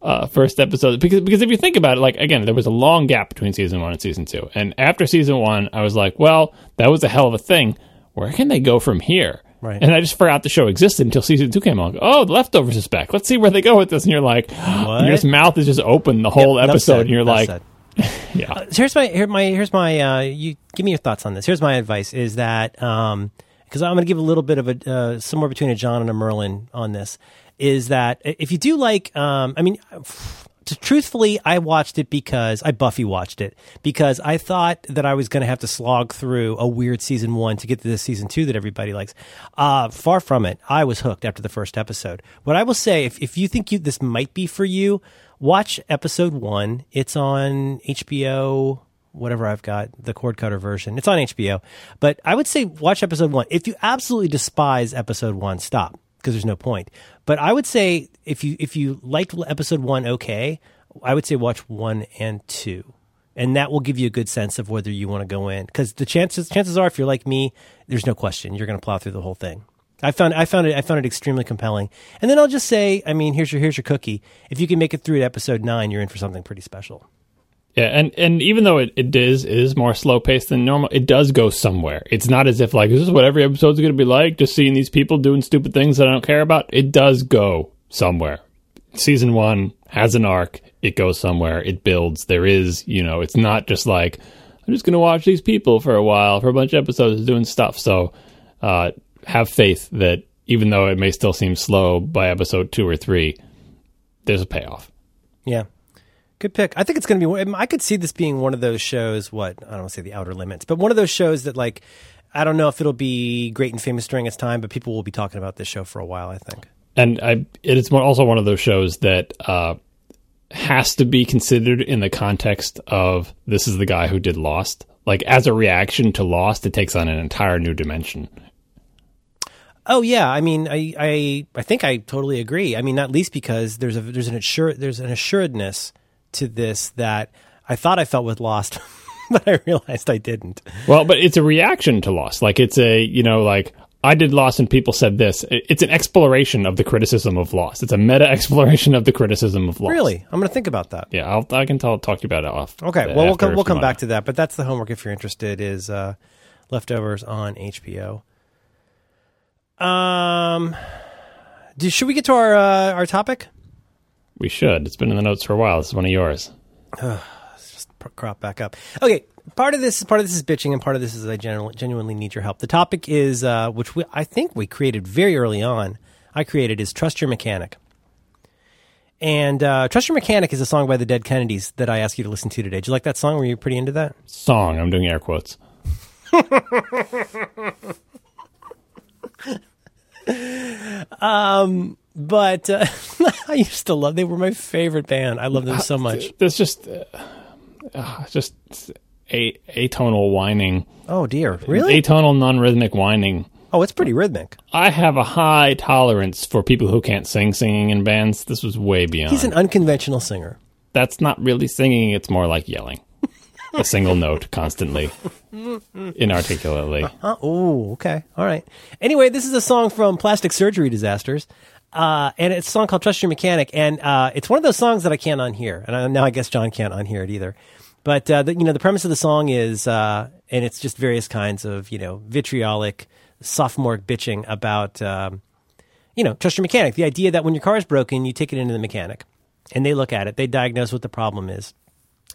uh, first episodes because because if you think about it, like again, there was a long gap between season one and season two, and after season one, I was like, well, that was a hell of a thing. Where can they go from here? Right. And I just forgot the show existed until season two came along. Oh, the leftovers is back. Let's see where they go with this. And you're like, your mouth is just open the whole enough episode, and you're like, said. yeah, So here's my here my here's my uh, you give me your thoughts on this. Here's my advice: is that um because I'm going to give a little bit of a uh, somewhere between a John and a Merlin on this. Is that if you do like um I mean. Truthfully, I watched it because I Buffy watched it because I thought that I was going to have to slog through a weird season one to get to this season two that everybody likes. Uh, far from it. I was hooked after the first episode. What I will say, if, if you think you, this might be for you, watch episode one. It's on HBO whatever I've got, the cord cutter version. It's on HBO. But I would say watch episode one. If you absolutely despise episode one, stop. because there's no point. But I would say if you if you liked episode one, okay, I would say watch one and two, and that will give you a good sense of whether you want to go in. Because the chances chances are, if you're like me, there's no question you're going to plow through the whole thing. I found I found it I found it extremely compelling. And then I'll just say, I mean, here's your here's your cookie. If you can make it through to episode nine, you're in for something pretty special. Yeah, and, and even though it, it is it is more slow paced than normal, it does go somewhere. It's not as if like this is what every episode's going to be like, just seeing these people doing stupid things that I don't care about. It does go somewhere. Season one has an arc. It goes somewhere. It builds. There is, you know, it's not just like I'm just going to watch these people for a while for a bunch of episodes doing stuff. So uh, have faith that even though it may still seem slow by episode two or three, there's a payoff. Yeah. Good pick. I think it's going to be. I could see this being one of those shows. What I don't want to say the outer limits, but one of those shows that like I don't know if it'll be great and famous during its time, but people will be talking about this show for a while. I think. And I, it is also one of those shows that uh, has to be considered in the context of this is the guy who did Lost. Like as a reaction to Lost, it takes on an entire new dimension. Oh yeah, I mean, I, I, I think I totally agree. I mean, not least because there's a there's an assure there's an assuredness to this that I thought I felt with Lost, but I realized I didn't. Well, but it's a reaction to Lost. Like it's a you know like I did Lost and people said this. It's an exploration of the criticism of Lost. It's a meta exploration of the criticism of Lost. Really, I'm going to think about that. Yeah, I'll, I can tell, talk to you about it off. Okay, well we'll come we'll come back to that, but that's the homework if you're interested. Is uh, leftovers on HBO. Um, do, should we get to our uh, our topic? We should. It's been in the notes for a while. This is one of yours. Let's just crop back up. Okay, part of this part of this is bitching, and part of this is I genuinely, genuinely need your help. The topic is uh, which we, I think we created very early on. I created is trust your mechanic. And uh, Trust Your Mechanic is a song by the Dead Kennedys that I asked you to listen to today. Did you like that song? Were you pretty into that? Song. I'm doing air quotes. um, but uh, I used to love. They were my favorite band. I love them so much. There's just, uh, uh, just a atonal whining. Oh dear, really? Atonal, non-rhythmic whining. Oh, it's pretty rhythmic. I have a high tolerance for people who can't sing singing in bands. This was way beyond. He's an unconventional singer. That's not really singing. It's more like yelling. A single note constantly, inarticulately. Uh-huh. Oh, okay. All right. Anyway, this is a song from Plastic Surgery Disasters. Uh, and it's a song called Trust Your Mechanic. And uh, it's one of those songs that I can't unhear. And I, now I guess John can't unhear it either. But, uh, the, you know, the premise of the song is, uh, and it's just various kinds of, you know, vitriolic, sophomore bitching about, um, you know, trust your mechanic. The idea that when your car is broken, you take it into the mechanic and they look at it, they diagnose what the problem is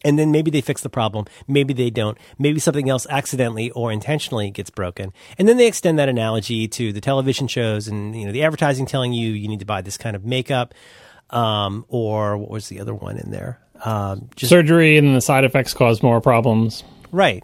and then maybe they fix the problem maybe they don't maybe something else accidentally or intentionally gets broken. And then they extend that analogy to the television shows and you know the advertising telling you you need to buy this kind of makeup um, or what was the other one in there? Um, just, surgery and the side effects cause more problems. Right.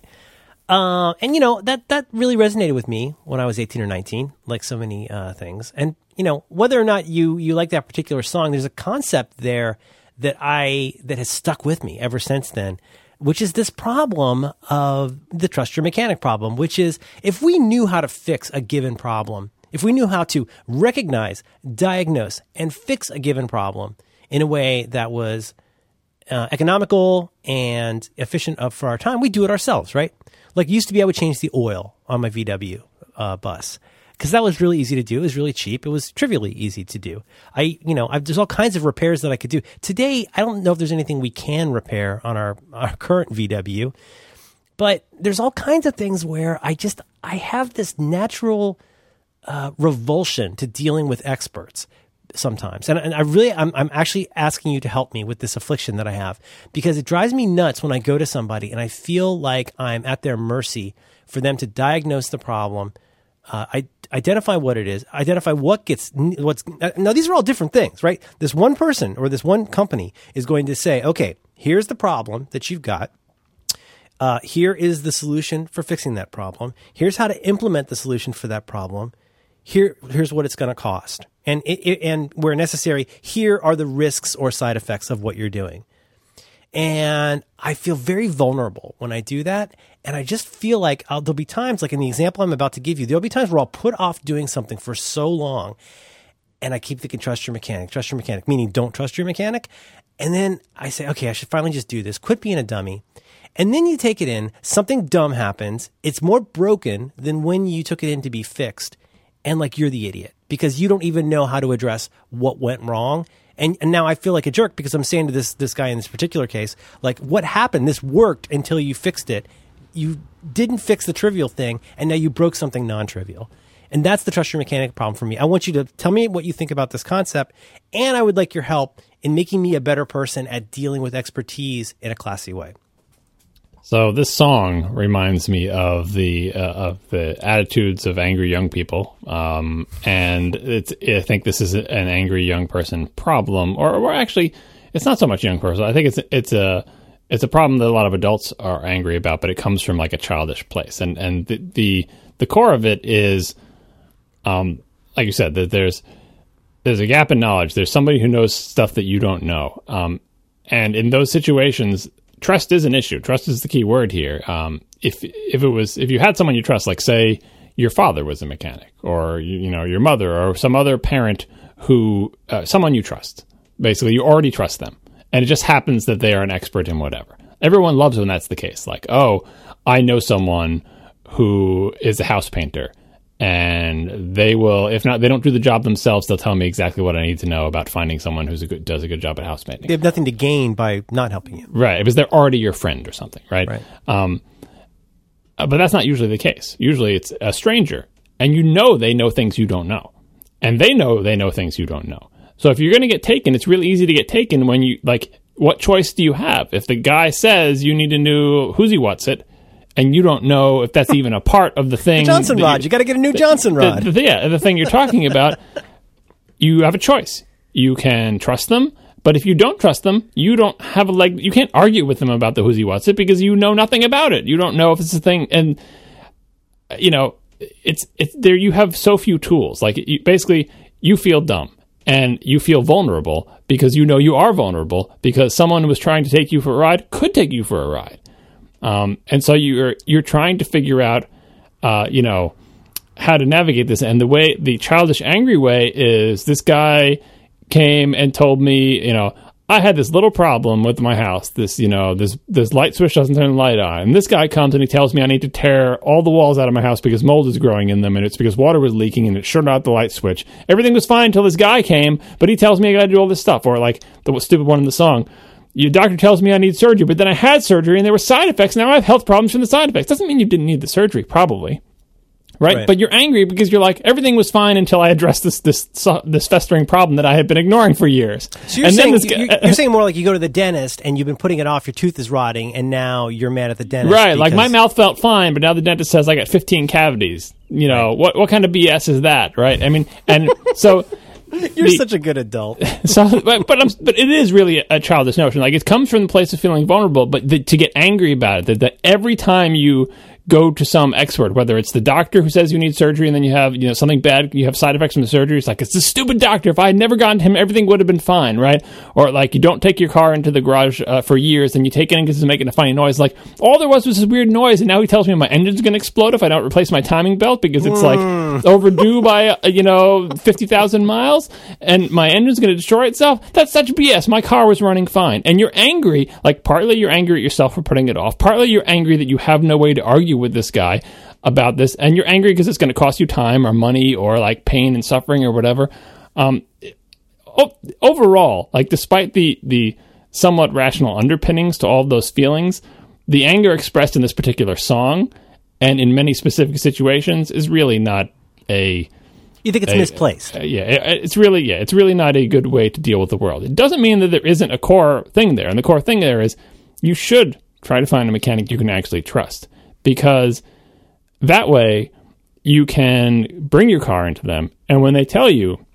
Uh, and you know that that really resonated with me when I was 18 or 19 like so many uh, things. And you know whether or not you you like that particular song there's a concept there that I that has stuck with me ever since then, which is this problem of the trust your mechanic problem, which is if we knew how to fix a given problem, if we knew how to recognize, diagnose, and fix a given problem in a way that was uh, economical and efficient for our time, we do it ourselves, right? Like used to be, I would change the oil on my VW uh, bus because that was really easy to do. It was really cheap. It was trivially easy to do. I, you know, I've, there's all kinds of repairs that I could do. Today, I don't know if there's anything we can repair on our, our current VW, but there's all kinds of things where I just, I have this natural uh, revulsion to dealing with experts sometimes. And, and I really, I'm, I'm actually asking you to help me with this affliction that I have because it drives me nuts when I go to somebody and I feel like I'm at their mercy for them to diagnose the problem. Uh, I identify what it is, identify what gets what's now these are all different things, right? This one person or this one company is going to say, okay, here's the problem that you've got. Uh, here is the solution for fixing that problem. Here's how to implement the solution for that problem. Here, here's what it's going to cost, and it, it, and where necessary, here are the risks or side effects of what you're doing. And I feel very vulnerable when I do that. And I just feel like I'll, there'll be times, like in the example I'm about to give you, there'll be times where I'll put off doing something for so long. And I keep thinking, trust your mechanic, trust your mechanic, meaning don't trust your mechanic. And then I say, okay, I should finally just do this. Quit being a dummy. And then you take it in, something dumb happens. It's more broken than when you took it in to be fixed. And like you're the idiot because you don't even know how to address what went wrong. And, and now I feel like a jerk because I'm saying to this this guy in this particular case, like, what happened? This worked until you fixed it. You didn't fix the trivial thing, and now you broke something non-trivial. And that's the trust your mechanic problem for me. I want you to tell me what you think about this concept, and I would like your help in making me a better person at dealing with expertise in a classy way. So this song reminds me of the uh, of the attitudes of angry young people, um, and it's I think this is an angry young person problem, or, or actually, it's not so much young person. I think it's it's a it's a problem that a lot of adults are angry about, but it comes from like a childish place, and and the the, the core of it is, um, like you said, that there's there's a gap in knowledge. There's somebody who knows stuff that you don't know, um, and in those situations trust is an issue. Trust is the key word here. Um, if if it was if you had someone you trust, like say your father was a mechanic, or you, you know your mother, or some other parent who uh, someone you trust, basically you already trust them, and it just happens that they are an expert in whatever. Everyone loves when that's the case. Like, oh, I know someone who is a house painter and they will if not they don't do the job themselves. They'll tell me exactly what i need to know about finding someone who's a good does a good job at house painting They have nothing to gain by not helping you. right. Because they're already your friend or something right, Right. Um, uh, but that's not usually the case. Usually it's a stranger and you know they know things you don't know. And they know they know things you don't know. So if you're going to get taken it's really easy to get taken when you like what choice do you have? If the guy says you need know who's he what's it and you don't know if that's even a part of the thing Johnson rod. You got to get a new Johnson rod. the, the, yeah, the thing you're talking about, you have a choice. You can trust them, but if you don't trust them, you don't have a leg. You can't argue with them about the who's he what's it because you know nothing about it. You don't know if it's a thing, and you know it's it's there. You have so few tools. Like you, basically, you feel dumb and you feel vulnerable because you know you are vulnerable because someone who was trying to take you for a ride could take you for a ride. Um, and so you're you're trying to figure out, uh, you know, how to navigate this. And the way the childish, angry way is this guy came and told me, you know, I had this little problem with my house. This, you know, this this light switch doesn't turn the light on. And this guy comes and he tells me I need to tear all the walls out of my house because mold is growing in them, and it's because water was leaking and it shut out the light switch. Everything was fine until this guy came, but he tells me I got to do all this stuff. Or like the stupid one in the song. Your doctor tells me I need surgery, but then I had surgery and there were side effects. Now I have health problems from the side effects. Doesn't mean you didn't need the surgery, probably. Right? Right. But you're angry because you're like everything was fine until I addressed this this this festering problem that I had been ignoring for years. So you're and saying then this guy, you're, you're saying more like you go to the dentist and you've been putting it off. Your tooth is rotting, and now you're mad at the dentist. right? Like my mouth felt fine, but now the dentist says I got 15 cavities. You know what? What kind of BS is that? Right? I mean, and so. You're the- such a good adult. so, but but, I'm, but it is really a childish notion. Like it comes from the place of feeling vulnerable, but the, to get angry about it, that, that every time you go to some expert, whether it's the doctor who says you need surgery and then you have you know something bad, you have side effects from the surgery. It's like it's the stupid doctor. If I had never gone to him, everything would have been fine, right? Or like you don't take your car into the garage uh, for years and you take it in because it's making a funny noise. Like all there was was this weird noise, and now he tells me my engine's going to explode if I don't replace my timing belt because it's like overdue by uh, you know fifty thousand miles, and my engine's going to destroy itself. That's such BS. My car was running fine, and you're angry. Like partly you're angry at yourself for putting it off. Partly you're angry that you have no way to argue with this guy about this, and you're angry because it's going to cost you time or money or like pain and suffering or whatever. Um, overall, like despite the the somewhat rational underpinnings to all those feelings, the anger expressed in this particular song and in many specific situations is really not a You think it's misplaced? uh, yeah, it- it's really yeah, it's really not a good way to deal with the world. It doesn't mean that there isn't a core thing there, and the core thing there is you should try to find a mechanic you can actually trust because that way you can bring your car into them, and when they tell you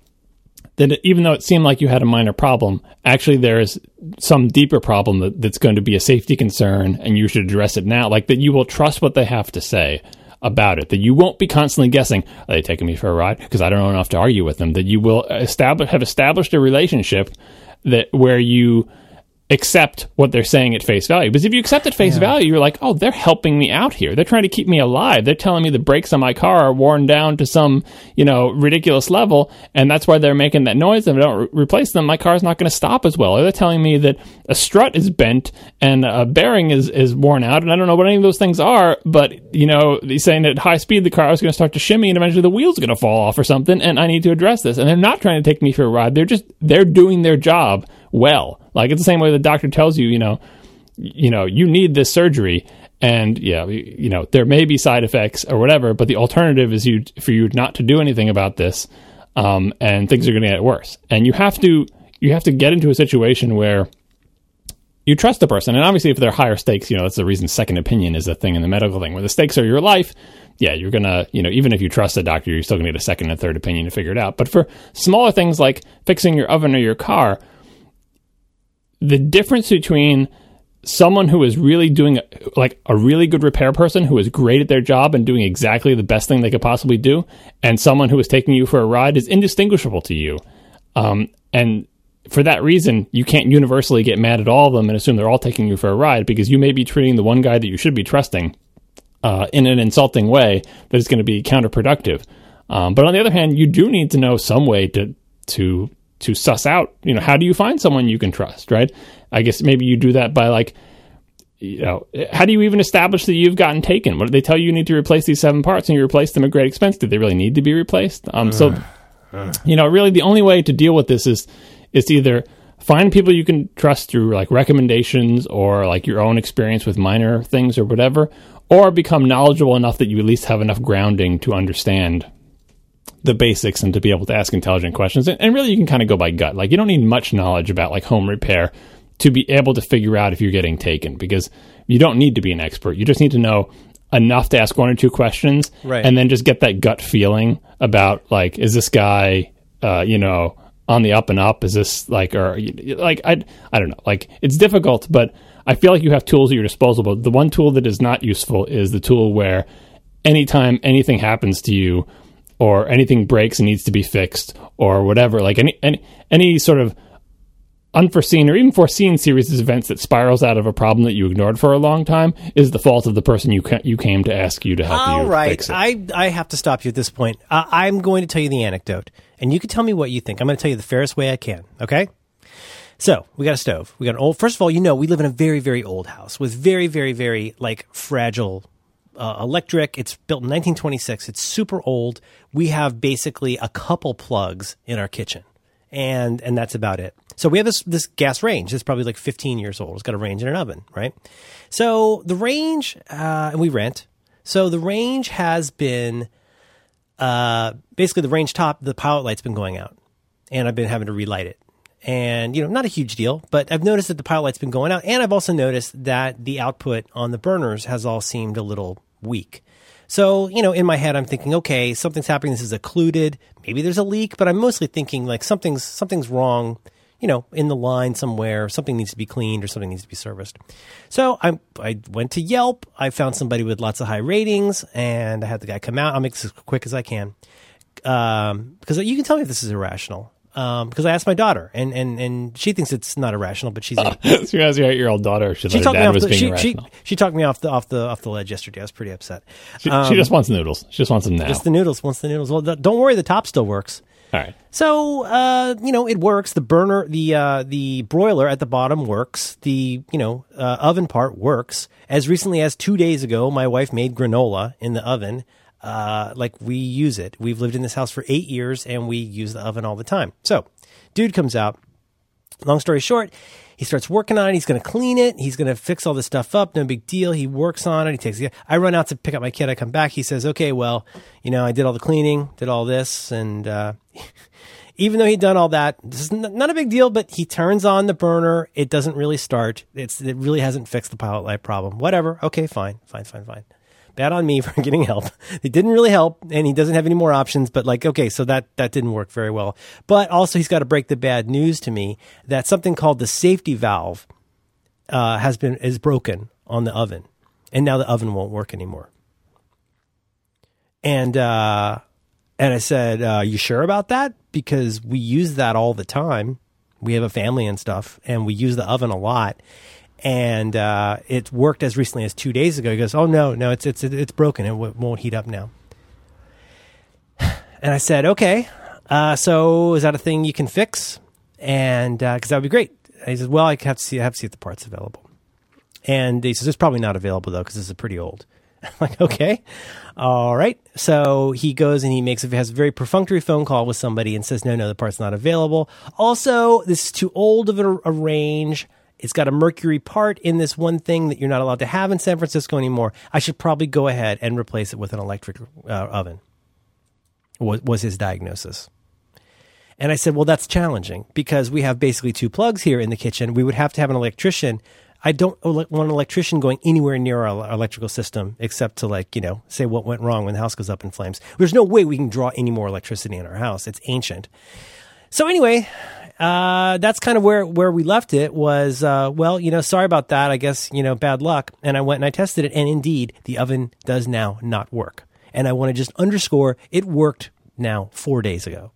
that even though it seemed like you had a minor problem, actually there is some deeper problem that, that's going to be a safety concern, and you should address it now. Like that, you will trust what they have to say about it. That you won't be constantly guessing, "Are they taking me for a ride?" Because I don't know enough to argue with them. That you will establish have established a relationship that where you accept what they're saying at face value. Because if you accept at face yeah. value, you're like, oh, they're helping me out here. They're trying to keep me alive. They're telling me the brakes on my car are worn down to some, you know, ridiculous level, and that's why they're making that noise. And if I don't re- replace them, my car's not going to stop as well. Or they're telling me that a strut is bent and a bearing is, is worn out, and I don't know what any of those things are, but, you know, he's saying that at high speed, the car is going to start to shimmy and eventually the wheel's going to fall off or something, and I need to address this. And they're not trying to take me for a ride. They're just, they're doing their job well. Like it's the same way the doctor tells you, you know, you know, you need this surgery and yeah, you know, there may be side effects or whatever, but the alternative is you for you not to do anything about this, um, and things are going to get worse. And you have to you have to get into a situation where you trust the person. And obviously, if they're higher stakes, you know, that's the reason second opinion is a thing in the medical thing. Where the stakes are your life, yeah, you're gonna, you know, even if you trust a doctor, you're still gonna get a second and third opinion to figure it out. But for smaller things like fixing your oven or your car, the difference between someone who is really doing like a really good repair person who is great at their job and doing exactly the best thing they could possibly do, and someone who is taking you for a ride is indistinguishable to you. Um, and for that reason, you can't universally get mad at all of them and assume they're all taking you for a ride because you may be treating the one guy that you should be trusting uh, in an insulting way that is going to be counterproductive. Um, but on the other hand, you do need to know some way to to to suss out, you know, how do you find someone you can trust, right? I guess maybe you do that by like, you know, how do you even establish that you've gotten taken? What do they tell you? You need to replace these seven parts, and you replace them at great expense. Do they really need to be replaced? Um, so, you know, really the only way to deal with this is is either find people you can trust through like recommendations or like your own experience with minor things or whatever, or become knowledgeable enough that you at least have enough grounding to understand the basics and to be able to ask intelligent questions. And, and really, you can kind of go by gut. Like, you don't need much knowledge about like home repair to be able to figure out if you're getting taken because you don't need to be an expert. You just need to know enough to ask one or two questions right. and then just get that gut feeling about like, is this guy, uh, you know, on the up and up? Is this like, or like, I, I don't know. Like, it's difficult, but I feel like you have tools at your disposal. But the one tool that is not useful is the tool where anytime anything happens to you, or anything breaks and needs to be fixed or whatever like any any, any sort of unforeseen or even foreseen series of events that spirals out of a problem that you ignored for a long time is the fault of the person you ca- you came to ask you to help All you right. fix it. I I have to stop you at this point. Uh, I'm going to tell you the anecdote, and you can tell me what you think. I'm going to tell you the fairest way I can. Okay. So we got a stove. We got an old. First of all, you know we live in a very very old house with very very very like fragile uh, electric. It's built in 1926. It's super old. We have basically a couple plugs in our kitchen, and and that's about it. So we have this this gas range. It's probably like 15 years old. It's got a range and an oven, right? So the range, uh, and we rent. So the range has been, uh, basically the range top. The pilot light's been going out, and I've been having to relight it and you know not a huge deal but i've noticed that the pilot light's been going out and i've also noticed that the output on the burners has all seemed a little weak. So you know in my head i'm thinking okay something's happening this is occluded maybe there's a leak but i'm mostly thinking like something's something's wrong you know in the line somewhere something needs to be cleaned or something needs to be serviced. So i i went to yelp i found somebody with lots of high ratings and i had the guy come out i'll make this as quick as i can. Um, because you can tell me if this is irrational um, because I asked my daughter, and, and, and she thinks it's not irrational, but she's. Uh, so you your eight year old daughter. She, she talked me off the, she, she, she, talked me off the off the off the ledge yesterday. I was pretty upset. She, um, she just wants noodles. She just wants them now. Just the noodles. Wants the noodles. Well, don't worry, the top still works. All right. So uh, you know it works. The burner, the uh, the broiler at the bottom works. The you know uh, oven part works. As recently as two days ago, my wife made granola in the oven uh, like we use it. We've lived in this house for eight years and we use the oven all the time. So, dude comes out. Long story short, he starts working on it. He's going to clean it. He's going to fix all this stuff up. No big deal. He works on it. He takes. I run out to pick up my kid. I come back. He says, okay, well, you know, I did all the cleaning, did all this. And, uh, even though he'd done all that, this is not a big deal, but he turns on the burner. It doesn't really start. It's, it really hasn't fixed the pilot light problem. Whatever. Okay, fine, fine, fine, fine bad on me for getting help. It didn't really help, and he doesn't have any more options. But like, okay, so that that didn't work very well. But also, he's got to break the bad news to me that something called the safety valve uh, has been is broken on the oven, and now the oven won't work anymore. And uh, and I said, uh, "You sure about that? Because we use that all the time." We have a family and stuff, and we use the oven a lot. And uh, it worked as recently as two days ago. He goes, "Oh no, no, it's it's it's broken. It w- won't heat up now." And I said, "Okay, uh, so is that a thing you can fix?" And because that would be great. And he says, "Well, I have to see. I have to see if the part's available." And he says, "It's probably not available though because this is pretty old." I'm like, okay, all right. So he goes and he makes has a very perfunctory phone call with somebody and says, no, no, the part's not available. Also, this is too old of a, a range. It's got a mercury part in this one thing that you're not allowed to have in San Francisco anymore. I should probably go ahead and replace it with an electric uh, oven. Was, was his diagnosis. And I said, well, that's challenging because we have basically two plugs here in the kitchen. We would have to have an electrician I don't want an electrician going anywhere near our electrical system except to like, you know, say what went wrong when the house goes up in flames. There's no way we can draw any more electricity in our house. It's ancient. So anyway, uh, that's kind of where, where we left it was, uh, well, you know, sorry about that. I guess, you know, bad luck. And I went and I tested it. And indeed, the oven does now not work. And I want to just underscore it worked now four days ago.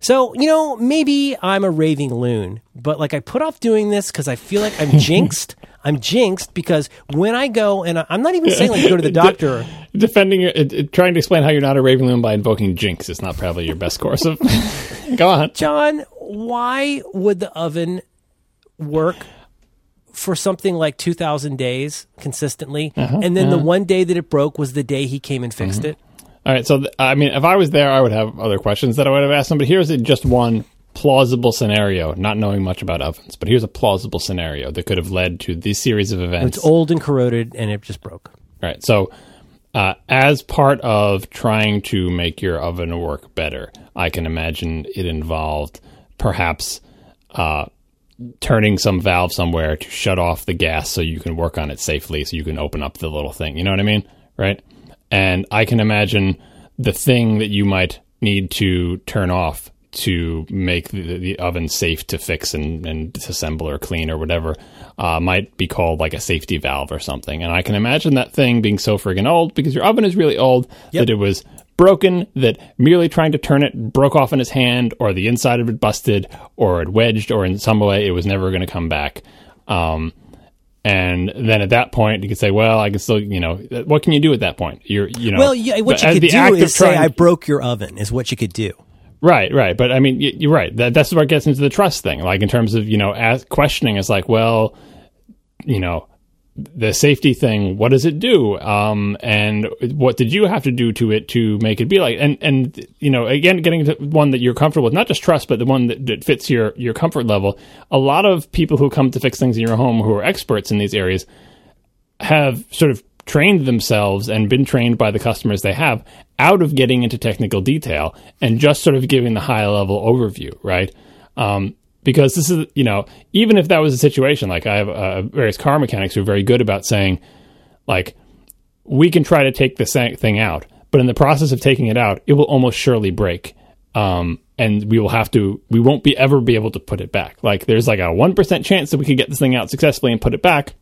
So, you know, maybe I'm a raving loon, but like I put off doing this because I feel like I'm jinxed. I'm jinxed because when I go, and I'm not even saying like go to the doctor. Defending, your, trying to explain how you're not a raving loon by invoking jinx is not probably your best course of. go on. John, why would the oven work for something like 2,000 days consistently? Uh-huh, and then uh-huh. the one day that it broke was the day he came and fixed mm-hmm. it? All right. So, th- I mean, if I was there, I would have other questions that I would have asked him. But here's just one plausible scenario, not knowing much about ovens. But here's a plausible scenario that could have led to this series of events. It's old and corroded, and it just broke. All right. So, uh, as part of trying to make your oven work better, I can imagine it involved perhaps uh, turning some valve somewhere to shut off the gas so you can work on it safely, so you can open up the little thing. You know what I mean? Right? And I can imagine the thing that you might need to turn off to make the, the oven safe to fix and, and disassemble or clean or whatever uh, might be called like a safety valve or something. And I can imagine that thing being so friggin' old because your oven is really old yep. that it was broken, that merely trying to turn it broke off in his hand or the inside of it busted or it wedged or in some way it was never going to come back. Um, and then at that point, you could say, "Well, I can still, you know, what can you do at that point? You're, you know, well, yeah, what you could do is say, "I broke your oven," is what you could do. Right, right. But I mean, you're right. That, that's where it gets into the trust thing. Like in terms of you know, ask, questioning. It's like, well, you know, the safety thing what does it do? Um, and what did you have to do to it to make it be like and and you know again getting to one that you're comfortable with not just trust but the one that, that fits your your comfort level. A lot of people who come to fix things in your home who are experts in these areas have sort of trained themselves and been trained by the customers they have out of getting into technical detail and just sort of giving the high level overview right? Um, because this is you know even if that was a situation like I have uh, various car mechanics who are very good about saying like we can try to take this thing out, but in the process of taking it out, it will almost surely break. Um, and we will have to we won't be ever be able to put it back. Like there's like a 1% chance that we could get this thing out successfully and put it back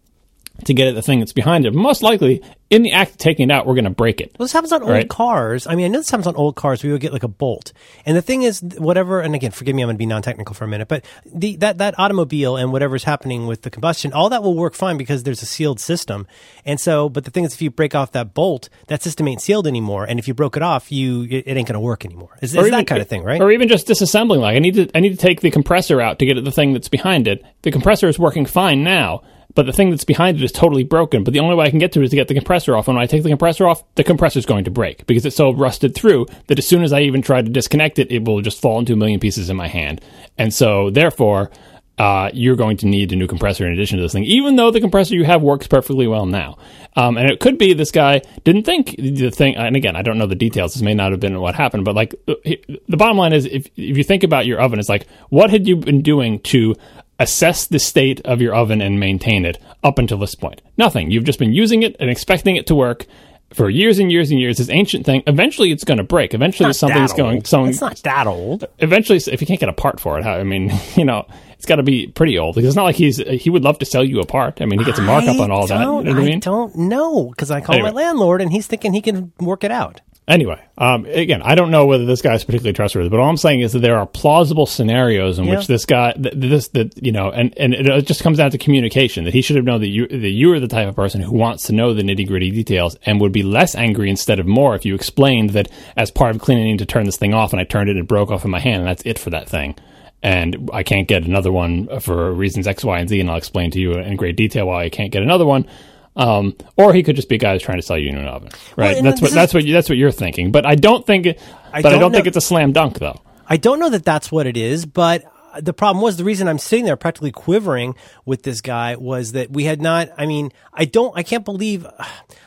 to get at the thing that's behind it. Most likely, in the act of taking it out, we're going to break it. Well, this happens on right? old cars. I mean, I know this happens on old cars. We would get like a bolt, and the thing is, whatever. And again, forgive me, I'm going to be non-technical for a minute, but the that that automobile and whatever's happening with the combustion, all that will work fine because there's a sealed system. And so, but the thing is, if you break off that bolt, that system ain't sealed anymore, and if you broke it off, you it, it ain't going to work anymore. Even, that kind of thing, right? Or even just disassembling. Like I need to I need to take the compressor out to get at the thing that's behind it. The compressor is working fine now but the thing that's behind it is totally broken. But the only way I can get to it is to get the compressor off. And when I take the compressor off, the compressor is going to break because it's so rusted through that as soon as I even try to disconnect it, it will just fall into a million pieces in my hand. And so, therefore, uh, you're going to need a new compressor in addition to this thing, even though the compressor you have works perfectly well now. Um, and it could be this guy didn't think the thing. And again, I don't know the details. This may not have been what happened, but like the bottom line is, if if you think about your oven, it's like what had you been doing to assess the state of your oven and maintain it up until this point. Nothing. You've just been using it and expecting it to work for years and years and years. This ancient thing. Eventually, it's going to break. Eventually, something's going. So it's not that old. Eventually, if you can't get a part for it, I mean, you know, it's got to be pretty old because it's not like he's he would love to sell you a part. I mean, he gets a markup on all that. You know I, I mean? don't know because I call anyway. my landlord and he's thinking he can work it out. Anyway, um, again, I don't know whether this guy is particularly trustworthy, but all I'm saying is that there are plausible scenarios in Yeah. which this guy, th- this, that you know, and and it just comes down to communication. That he should have known that you that you are the type of person who wants to know the nitty gritty details and would be less angry instead of more if you explained that as part of cleaning, I need to turn this thing off, and I turned it and it broke off in my hand, and that's it for that thing. And I can't get another one for reasons X, Y, and Z, and I'll explain to you in great detail why I can't get another one. Um, or he could just be a guy who's trying to sell you a new oven, right? and that's what is- that's what you, that's what you're thinking. But I don't think, it, I but don't don't think it's a slam dunk though. I don't know that that's what it is, but the problem was the reason I'm sitting there practically quivering with this guy was that we had not. I mean, I don't. I can't believe.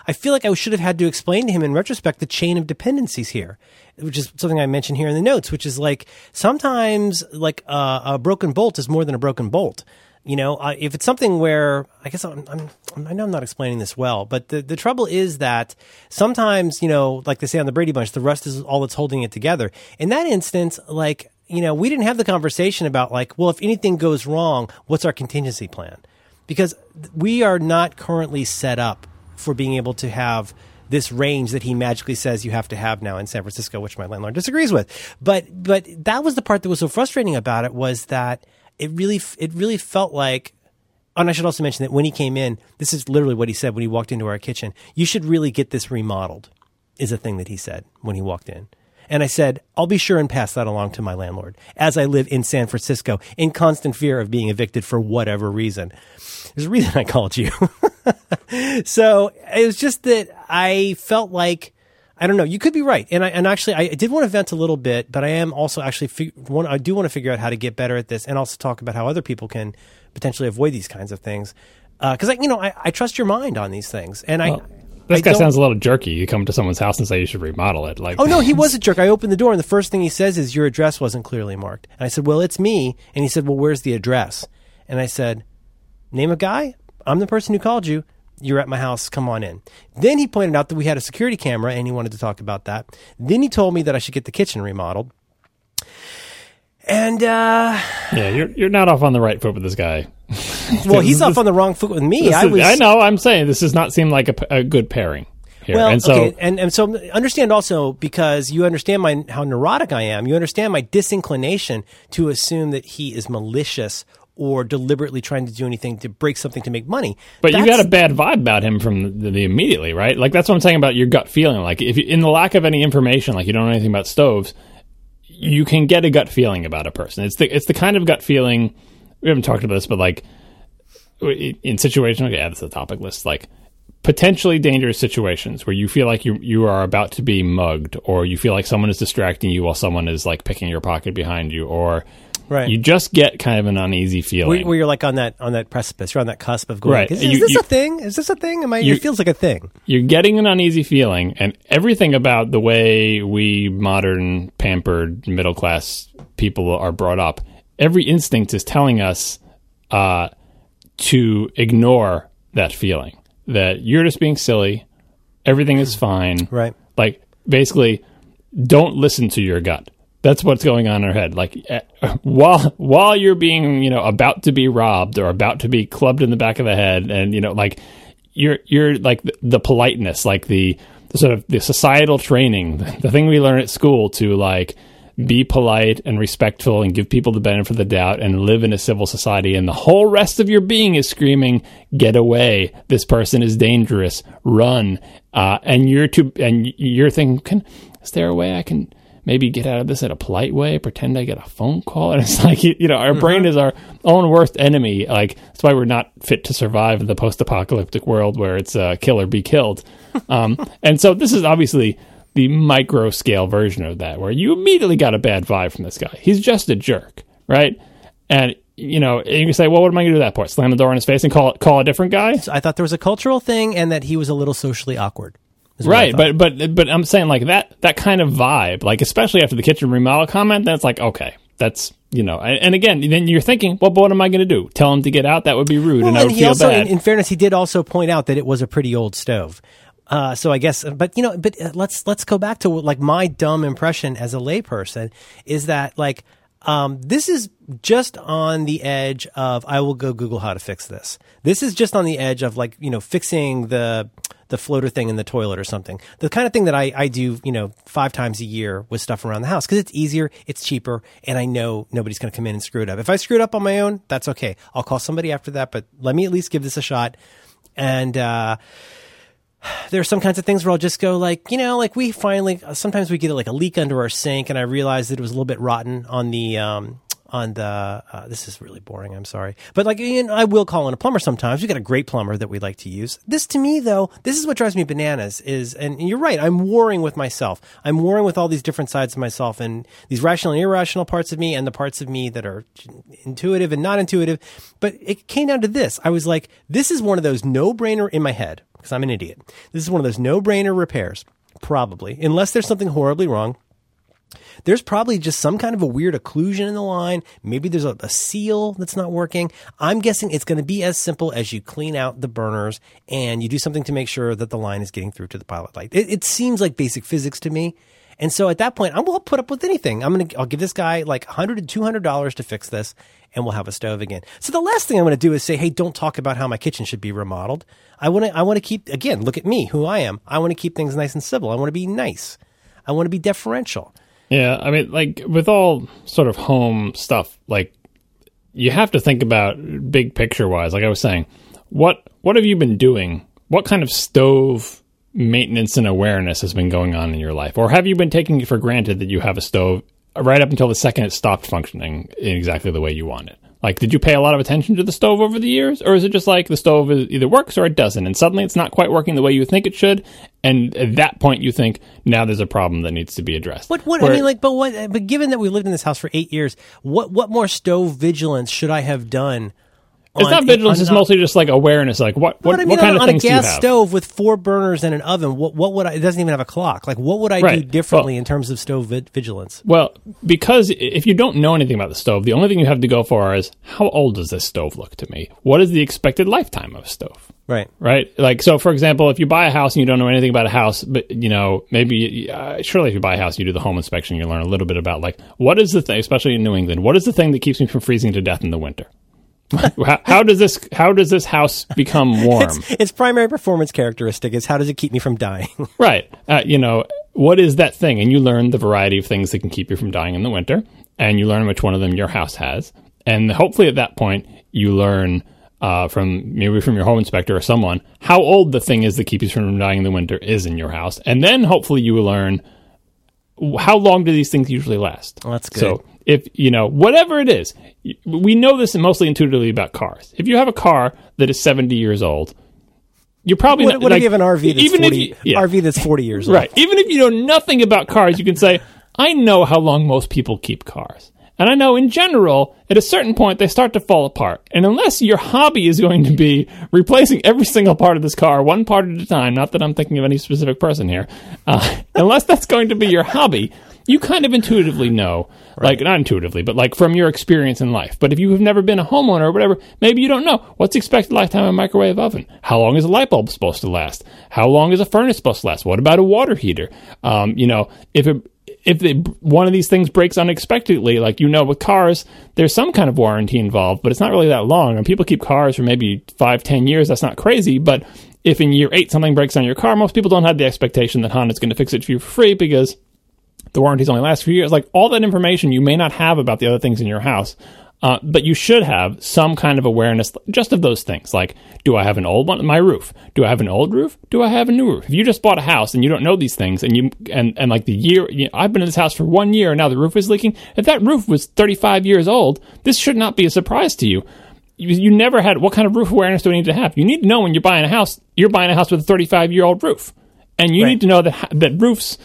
I feel like I should have had to explain to him in retrospect the chain of dependencies here, which is something I mentioned here in the notes. Which is like sometimes like uh, a broken bolt is more than a broken bolt. You know, uh, if it's something where I guess I'm, I'm, I know I'm not explaining this well, but the, the trouble is that sometimes, you know, like they say on the Brady Bunch, the rust is all that's holding it together. In that instance, like, you know, we didn't have the conversation about like, well, if anything goes wrong, what's our contingency plan? Because we are not currently set up for being able to have this range that he magically says you have to have now in San Francisco, which my landlord disagrees with. But but that was the part that was so frustrating about it was that it really it really felt like and I should also mention that when he came in, this is literally what he said when he walked into our kitchen. You should really get this remodeled, is a thing that he said when he walked in. And I said, I'll be sure and pass that along to my landlord as I live in San Francisco in constant fear of being evicted for whatever reason. There's a reason I called you. so it was just that I felt like I don't know. You could be right, and I and actually I did want to vent a little bit, but I am also actually fig- one. I do want to figure out how to get better at this, and also talk about how other people can potentially avoid these kinds of things. Uh, because I, you know, I, I trust your mind on these things, and I. This I guy sounds a little jerky. You come to someone's house and say you should remodel it. Like, Oh no, he was a jerk. I opened the door, and the first thing he says is, "Your address wasn't clearly marked." And I said, "Well, it's me." And he said, "Well, where's the address?" And I said, "Name a guy. I'm the person who called you. You're at my house. Come on in." Then he pointed out that we had a security camera, and he wanted to talk about that. Then he told me that I should get the kitchen remodeled. And uh, yeah, you're you're not off on the right foot with this guy. well, he's off on the wrong foot with me. I is- was. I know. I'm saying this does not seem like a good pairing. Here. Well, and so okay, and and so understand also because you understand my how neurotic I am. You understand my disinclination to assume that he is malicious or deliberately trying to do anything to break something to make money. But you got a bad vibe about him from the, the immediately, right? Like that's what I'm saying about your gut feeling. Like if you, in the lack of any information, like you don't know anything about stoves, you can get a gut feeling about a person. It's the it's the kind of gut feeling. We haven't talked about this, but like in okay, yeah, that's the topic list. Like potentially dangerous situations where you feel like you you are about to be mugged, or you feel like someone is distracting you while someone is like picking your pocket behind you, or Right. you just get kind of an uneasy feeling. where you're like on that on that precipice, you're on that cusp of going. Right. Is, You- this you- a thing? Is this a thing? Am I? It feels like a thing. you're getting an uneasy feeling, and everything about the way we modern, pampered, middle class people are brought up, every instinct is telling us uh, to ignore that feeling. That you're just being silly, everything is fine. Right. Like, basically, don't listen to your gut. That's what's going on in our head. Like eh, while while you're being, you know, about to be robbed or about to be clubbed in the back of the head, and you know, like you're you're like the, the politeness, like the, the sort of the societal training, the thing we learn at school to like be polite and respectful and give people the benefit of the doubt and live in a civil society and the whole rest of your being is screaming get away. This person is dangerous. Run. Uh, and you're too and you're thinking can is there a way i can maybe get out of this in a polite way pretend i get a phone call and it's like you know our brain is our own worst enemy like that's why we're not fit to survive in the post-apocalyptic world where it's uh, kill or be killed um, and so this is obviously the micro scale version of that, where you immediately got a bad vibe from this guy. He's just a jerk, right? And you know, and you can say, well, what am I going to do at that point? Slam the door in his face and call call a different guy? So I thought there was a cultural thing, and that he was a little socially awkward. Is what I Right, but but but I'm saying like that that kind of vibe, like especially after the kitchen remodel comment, that's like okay, that's you know, and, and again, then you're thinking, well, but what am I going to do? Tell him to get out? That would be rude, and I would and feel also, bad. in, in fairness, he did also point out that it was a pretty old stove. Uh, so I guess, but you know, but uh, let's let's go back to like my dumb impression as a layperson is that like um, this is just on the edge of I will go Google how to fix this. This is just on the edge of like you know fixing the the floater thing in the toilet or something. The kind of thing that I, I do, you know, five times a year with stuff around the house because it's easier, it's cheaper, and I know nobody's going to come in and screw it up. If I screw it up on my own, that's okay. I'll call somebody after that, but let me at least give this a shot. And, uh, there are some kinds of things where I'll just go like, you know, like we finally, sometimes we get like a leak under our sink and I realized that it was a little bit rotten on the, um, on the uh, this is really boring i'm sorry. But like you know, i will call in a plumber sometimes. We got a great plumber that we like to use. This to me though this is what drives me bananas is and you're right i'm warring with myself. I'm warring with all these different sides of myself and these rational and irrational parts of me and the parts of me that are intuitive and not intuitive. But it came down to this. I was like this is one of those no-brainer in my head because i'm an idiot. This is one of those no-brainer repairs probably unless there's something horribly wrong there's probably just some kind of a weird occlusion in the line. Maybe there's a, a seal that's not working. I'm guessing it's going to be as simple as you clean out the burners and you do something to make sure that the line is getting through to the pilot light. It, it seems like basic physics to me. And so at that point, I'm will put up with anything. I'm gonna, I'll give this guy like 100 to $200 to fix this, and we'll have a stove again. So the last thing I'm gonna do is say, hey, don't talk about how my kitchen should be remodeled. I wanna, I wanna keep, again, look at me, who I am. I wanna keep things nice and civil. I wanna be nice. I wanna be deferential. Yeah, I mean, like with all sort of home stuff, like you have to think about big picture wise. Like I was saying, what what have you been doing? What kind of stove maintenance and awareness has been going on in your life, or have you been taking it for granted that you have a stove right up until the second it stopped functioning in exactly the way you want it? Like, did you pay a lot of attention to the stove over the years, or is it just like the stove either works or it doesn't, and suddenly it's not quite working the way you think it should, and at that point you think now there's a problem that needs to be addressed? What? What? Where, I mean, like, but what? But given that we lived in this house for eight years, what? What more stove vigilance should I have done? It's not vigilance. it's mostly just like awareness. Like what? What, I mean, what kind on, of things you have on a gas stove with four burners and an oven. What? What would I? It doesn't even have a clock. Like what would I right. do differently well, in terms of stove vi- vigilance? Well, because if you don't know anything about the stove, the only thing you have to go for is how old does this stove look to me? What is the expected lifetime of a stove? Right. Right. Like so, for example, if you buy a house and you don't know anything about a house, but you know maybe uh, surely if you buy a house, you do the home inspection, you learn a little bit about like what is the thing, especially in New England, what is the thing that keeps me from freezing to death in the winter? How, how, does this how does this house become warm? Its, its, primary performance characteristic is how does it keep me from dying? right. Uh, you know what is that thing? And you learn the variety of things that can keep you from dying in the winter, and you learn which one of them your house has, and hopefully at that point you learn. Uh, from maybe from your home inspector or someone, how old the thing is that keeps you from dying in the winter is in your house, and then hopefully you will learn how long do these things usually last. Well, that's good. So if you know whatever it is we know this mostly intuitively about cars if you have a car that is 70 years old you're probably what, not, what like, if you have an RV that's even 40, you, yeah. RV that's 40 years old right even if you know nothing about cars you can say I know how long most people keep cars and I know in general, at a certain point, they start to fall apart. And unless your hobby is going to be replacing every single part of this car, one part at a time, not that I'm thinking of any specific person here, uh, unless that's going to be your hobby, you kind of intuitively know, right. like not intuitively, but like from your experience in life. But if you have never been a homeowner or whatever, maybe you don't know what's the expected lifetime of a microwave oven. How long is a light bulb supposed to last? How long is a furnace supposed to last? What about a water heater? Um, you know, if it, if one of these things breaks unexpectedly, like you know with cars, there's some kind of warranty involved, but it's not really that long. And people keep cars for maybe five, ten years. That's not crazy, but if in year eight something breaks on your car, most people don't have the expectation that Honda's going to fix it for you for free because the warranties only last for years. Like all that information you may not have about the other things in your house. Uh, but you should have some kind of awareness just of those things. Like, do I have an old one? My roof. Do I have an old roof? Do I have a new roof? If you just bought a house and you don't know these things, and you and and like the year, you know, I've been in this house for one year and now the roof is leaking. If that roof was 35 years old, this should not be a surprise to you. You, you never had. What kind of roof awareness do we need to have? You need to know when you're buying a house, you're buying a house with a 35 year old roof, and you right. need to know that that roofs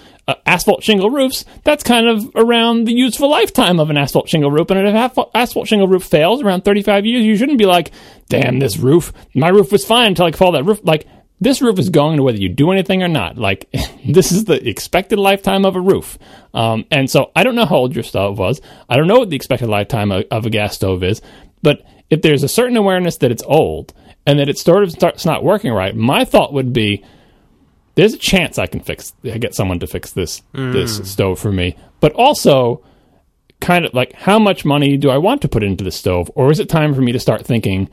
asphalt shingle roofs, that's kind of around the useful lifetime of an asphalt shingle roof. And if an asphalt shingle roof fails around 35 years, you shouldn't be like, damn, this roof, my roof was fine until I fall that roof. Like, this roof is going to whether you do anything or not. Like, this is the expected lifetime of a roof. Um, and so I don't know how old your stove was. I don't know what the expected lifetime of, of a gas stove is. But if there's a certain awareness that it's old and that it sort of starts not working right, my thought would be, there's a chance I can fix I get someone to fix this mm. this stove for me. But also kind of like how much money do I want to put into the stove or is it time for me to start thinking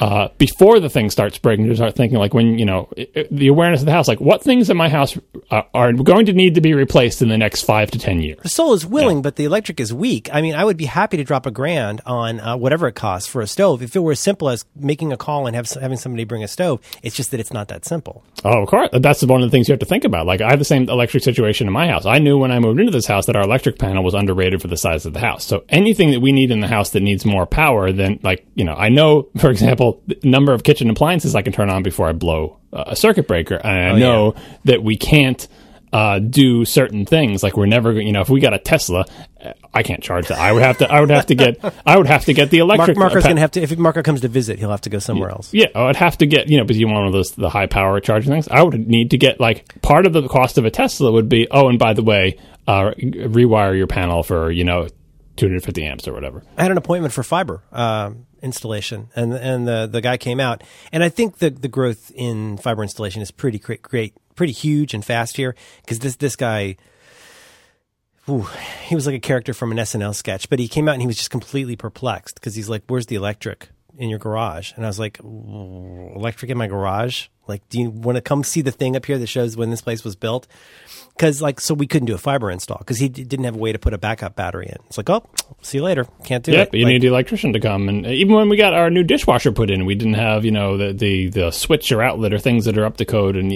uh, before the thing starts breaking, you start thinking like when you know it, it- the awareness of the house, like what things in my house uh, are going to need to be replaced in the next five to ten years. The soul is willing, but the electric is weak. I mean, I would be happy to drop a grand on uh, whatever it costs for a stove if it were as simple as making a call and have, having somebody bring a stove. It's just that it's not that simple. Oh, of course. That's one of the things you have to think about. Like, I have the same electric situation in my house. I knew when I moved into this house that our electric panel was underrated for the size of the house. So anything that we need in the house that needs more power than, like, you know, I know, for example, the number of kitchen appliances I can turn on before I blow uh, a circuit breaker. And I know that we can't. Uh, do certain things like we're never, you know, if we got a Tesla, uh, I can't charge that. I would have to, I would have to get, I would have to get the Mark, electric. Marco's pa- going to have to, if Marco comes to visit, he'll have to go somewhere else. yeah, I'd have to get, you know, because you want one of those, the high power charging things. I would need to get, like, part of the cost of a Tesla would be, oh, and by the way, uh, rewire your panel for, you know, 250 amps or whatever. I had an appointment for fiber um, installation, and and the the guy came out, and I think the the growth in fiber installation is pretty great, great pretty huge and fast here because this this guy. Ooh, he was like a character from an SNL sketch, but he came out and he was just completely perplexed because he's like, "Where's the electric in your garage?" And I was like, "Electric in my garage? Like, do you want to come see the thing up here that shows when this place was built?" Because like, so we couldn't do a fiber install because he d- didn't have a way to put a backup battery in. It's like, "Oh, see you later. Can't do Yeah, it." but you Like, need the electrician to come. And even when we got our new dishwasher put in, we didn't have, you know, the, the, the switch or outlet or things that are up to code and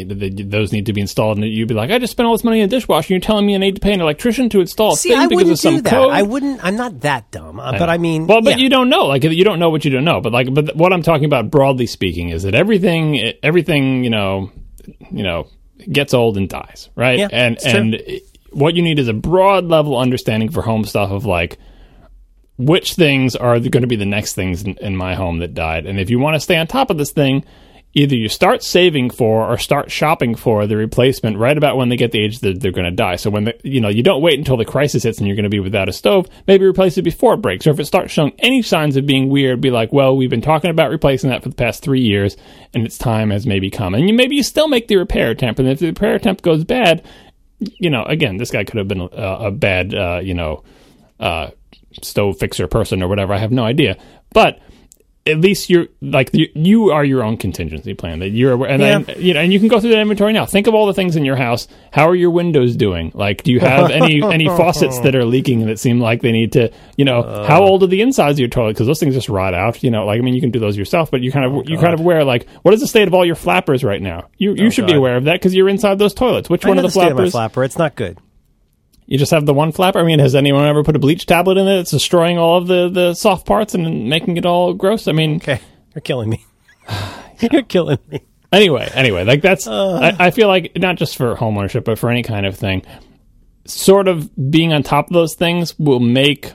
those need to be installed. And you'd be like, I just spent all this money on a dishwasher. And you're telling me I need to pay an electrician to install a See, thing I because wouldn't of some do that. code? I wouldn't. I'm not that dumb. Uh, but I mean, well, but yeah. you don't know. Like you don't know what you don't know. But like, but what I'm talking about broadly speaking is that everything, everything, you know, you know, gets old and dies, right? Yeah, and it's true. and what you need is a broad level understanding for home stuff of like which things are going to be the next things in, in my home that died. And if you want to stay on top of this thing, either you start saving for or start shopping for the replacement right about when they get the age that they're going to die. So when the, you know, you don't wait until the crisis hits and you're going to be without a stove, maybe replace it before it breaks. Or if it starts showing any signs of being weird, be like, well, we've been talking about replacing that for the past three years and its time has maybe come. And you, maybe you still make the repair attempt. And if the repair attempt goes bad, you know, again, this guy could have been a, a bad, uh, you know, uh, stove fixer person or whatever. I have no idea, but at least you're like you, you are your own contingency plan that you're aware, and then you know, and you can go through that inventory now. Think of all the things in your house. How are your windows doing? Like, do you have any any faucets that are leaking that seem like they need to? You know, how uh. old are the insides of your toilet? Because those things just rot out. You know, like I mean, you can do those yourself, but you kind of oh, you kind of aware like what is the state of all your flappers right now? You you oh, should be aware of that because you're inside those toilets. Which I one of the the state of my flappers? flapper. It's not good. You just have the one flapper. I mean, has anyone ever put a bleach tablet in it? It's destroying all of the, the soft parts and making it all gross. I mean, Okay, you're killing me. you're killing me. anyway, anyway, like that's. Uh. I, I feel like not just for homeownership, but for any kind of thing, sort of being on top of those things will make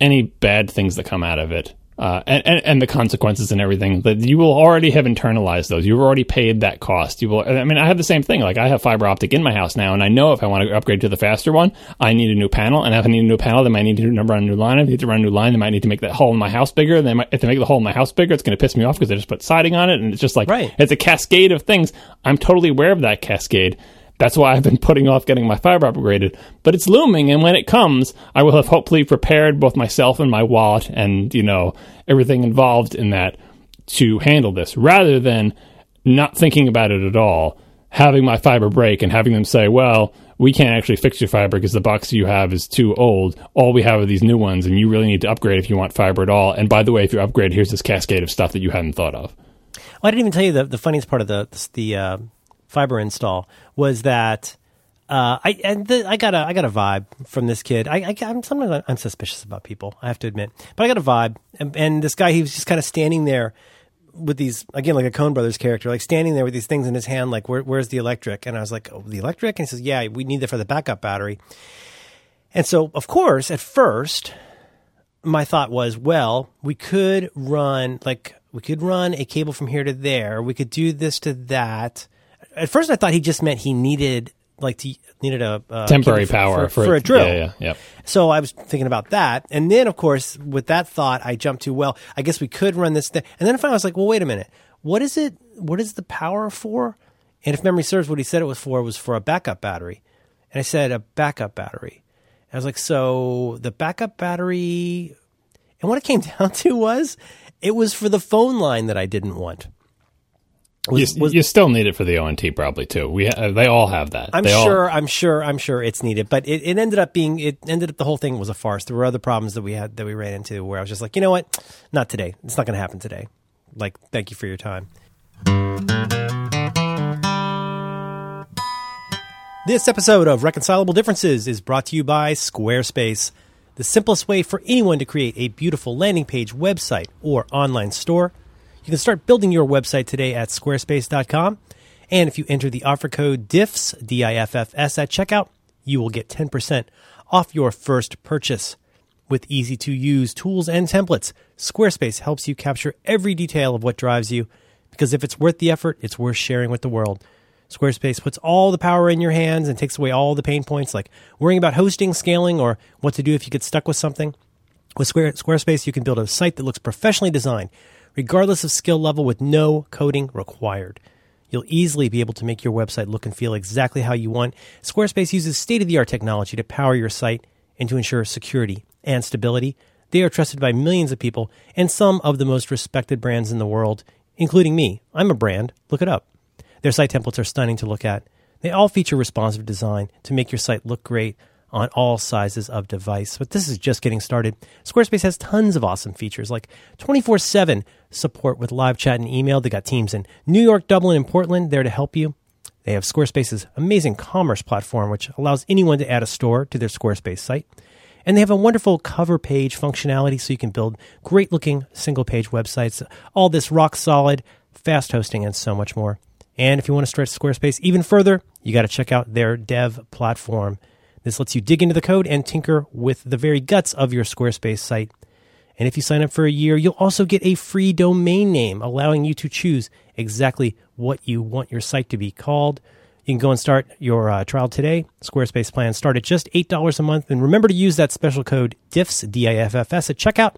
any bad things that come out of it. Uh, and, and, and the consequences and everything that you will already have internalized those. You've already paid that cost. You will. I mean, I have the same thing. Like I have fiber optic in my house now, and I know if I want to upgrade to the faster one, I need a new panel. And if I need a new panel, then I need to run a new line. If I need to run a new line, they might need to make that hole in my house bigger. And then if they make the hole in my house bigger, it's going to piss me off because they just put siding on it, and it's just like Right. it's a cascade of things. I'm totally aware of that cascade. That's why I've been putting off getting my fiber upgraded. But it's looming, and when it comes, I will have hopefully prepared both myself and my wallet and, you know, everything involved in that to handle this, rather than not thinking about it at all, having my fiber break and having them say, well, we can't actually fix your fiber because the box you have is too old. All we have are these new ones, and you really need to upgrade if you want fiber at all. And by the way, if you upgrade, here's this cascade of stuff that you hadn't thought of. Well, I didn't even tell you the, the funniest part of the the uh, fiber install was that uh, I and the, I got a I got a vibe from this kid. I, I I'm sometimes I'm suspicious about people. I have to admit, but I got a vibe, and, and this guy he was just kind of standing there with these again like a Coen Brothers character, like standing there with these things in his hand, like Where, where's the electric? And I was like, oh, the electric, and he says, yeah, we need that for the backup battery. And so, of course, at first, my thought was, well, we could run like we could run a cable from here to there. We could do this to that. At first, I thought he just meant he needed like to, needed a uh, Temporary cable power for, for a drill. Yeah, yeah, yeah. So I was thinking about that, and then of course, with that thought, I jumped to, well, I guess we could run this thing, and then finally I was like, well, wait a minute, what is it? What is the power for? And if memory serves, what he said it was for was for a backup battery, and I said a backup battery. I was like, so the backup battery, and what it came down to was, It was for the phone line that I didn't want. Was, you, was, you, still need it for the ONT probably too. We ha- uh, they all have that. I'm they sure. All- I'm sure. I'm sure it's needed. But it, it ended up being. It ended up the whole thing was a farce. There were other problems that we had that we ran into where I was just like, you know what, not today. It's not going to happen today. Like, thank you for your time. This episode of Reconcilable Differences is brought to you by Squarespace, the simplest way for anyone to create a beautiful landing page, website, or online store. You can start building your website today at squarespace.com. And if you enter the offer code DIFFS, D I F F S, at checkout, you will get 10% off your first purchase. With easy to use tools and templates, Squarespace helps you capture every detail of what drives you because if it's worth the effort, it's worth sharing with the world. Squarespace puts all the power in your hands and takes away all the pain points like worrying about hosting, scaling, or what to do if you get stuck with something. With Squarespace, you can build a site that looks professionally designed regardless of skill level with no coding required. You'll easily be able to make your website look and feel exactly how you want. Squarespace uses state of the art technology to power your site and to ensure security and stability. They are trusted by millions of people and some of the most respected brands in the world, including me. I'm a brand. Look it up. Their site templates are stunning to look at. They all feature responsive design to make your site look great on all sizes of device. But this is just getting started. Squarespace has tons of awesome features like 24 7 support with live chat and email. They got teams in New York, Dublin, and Portland there to help you. They have Squarespace's amazing commerce platform, which allows anyone to add a store to their Squarespace site. And they have a wonderful cover page functionality so you can build great looking single page websites. All this rock solid, fast hosting, and so much more. And if you want to stretch Squarespace even further, you got to check out their dev platform. This lets you dig into the code and tinker with the very guts of your Squarespace site. And if you sign up for a year, you'll also get a free domain name, allowing you to choose exactly what you want your site to be called. You can go and start your uh, trial today. Squarespace plans start at just $8 a month. And remember to use that special code DIFFS, D-I-F-F-S, at checkout.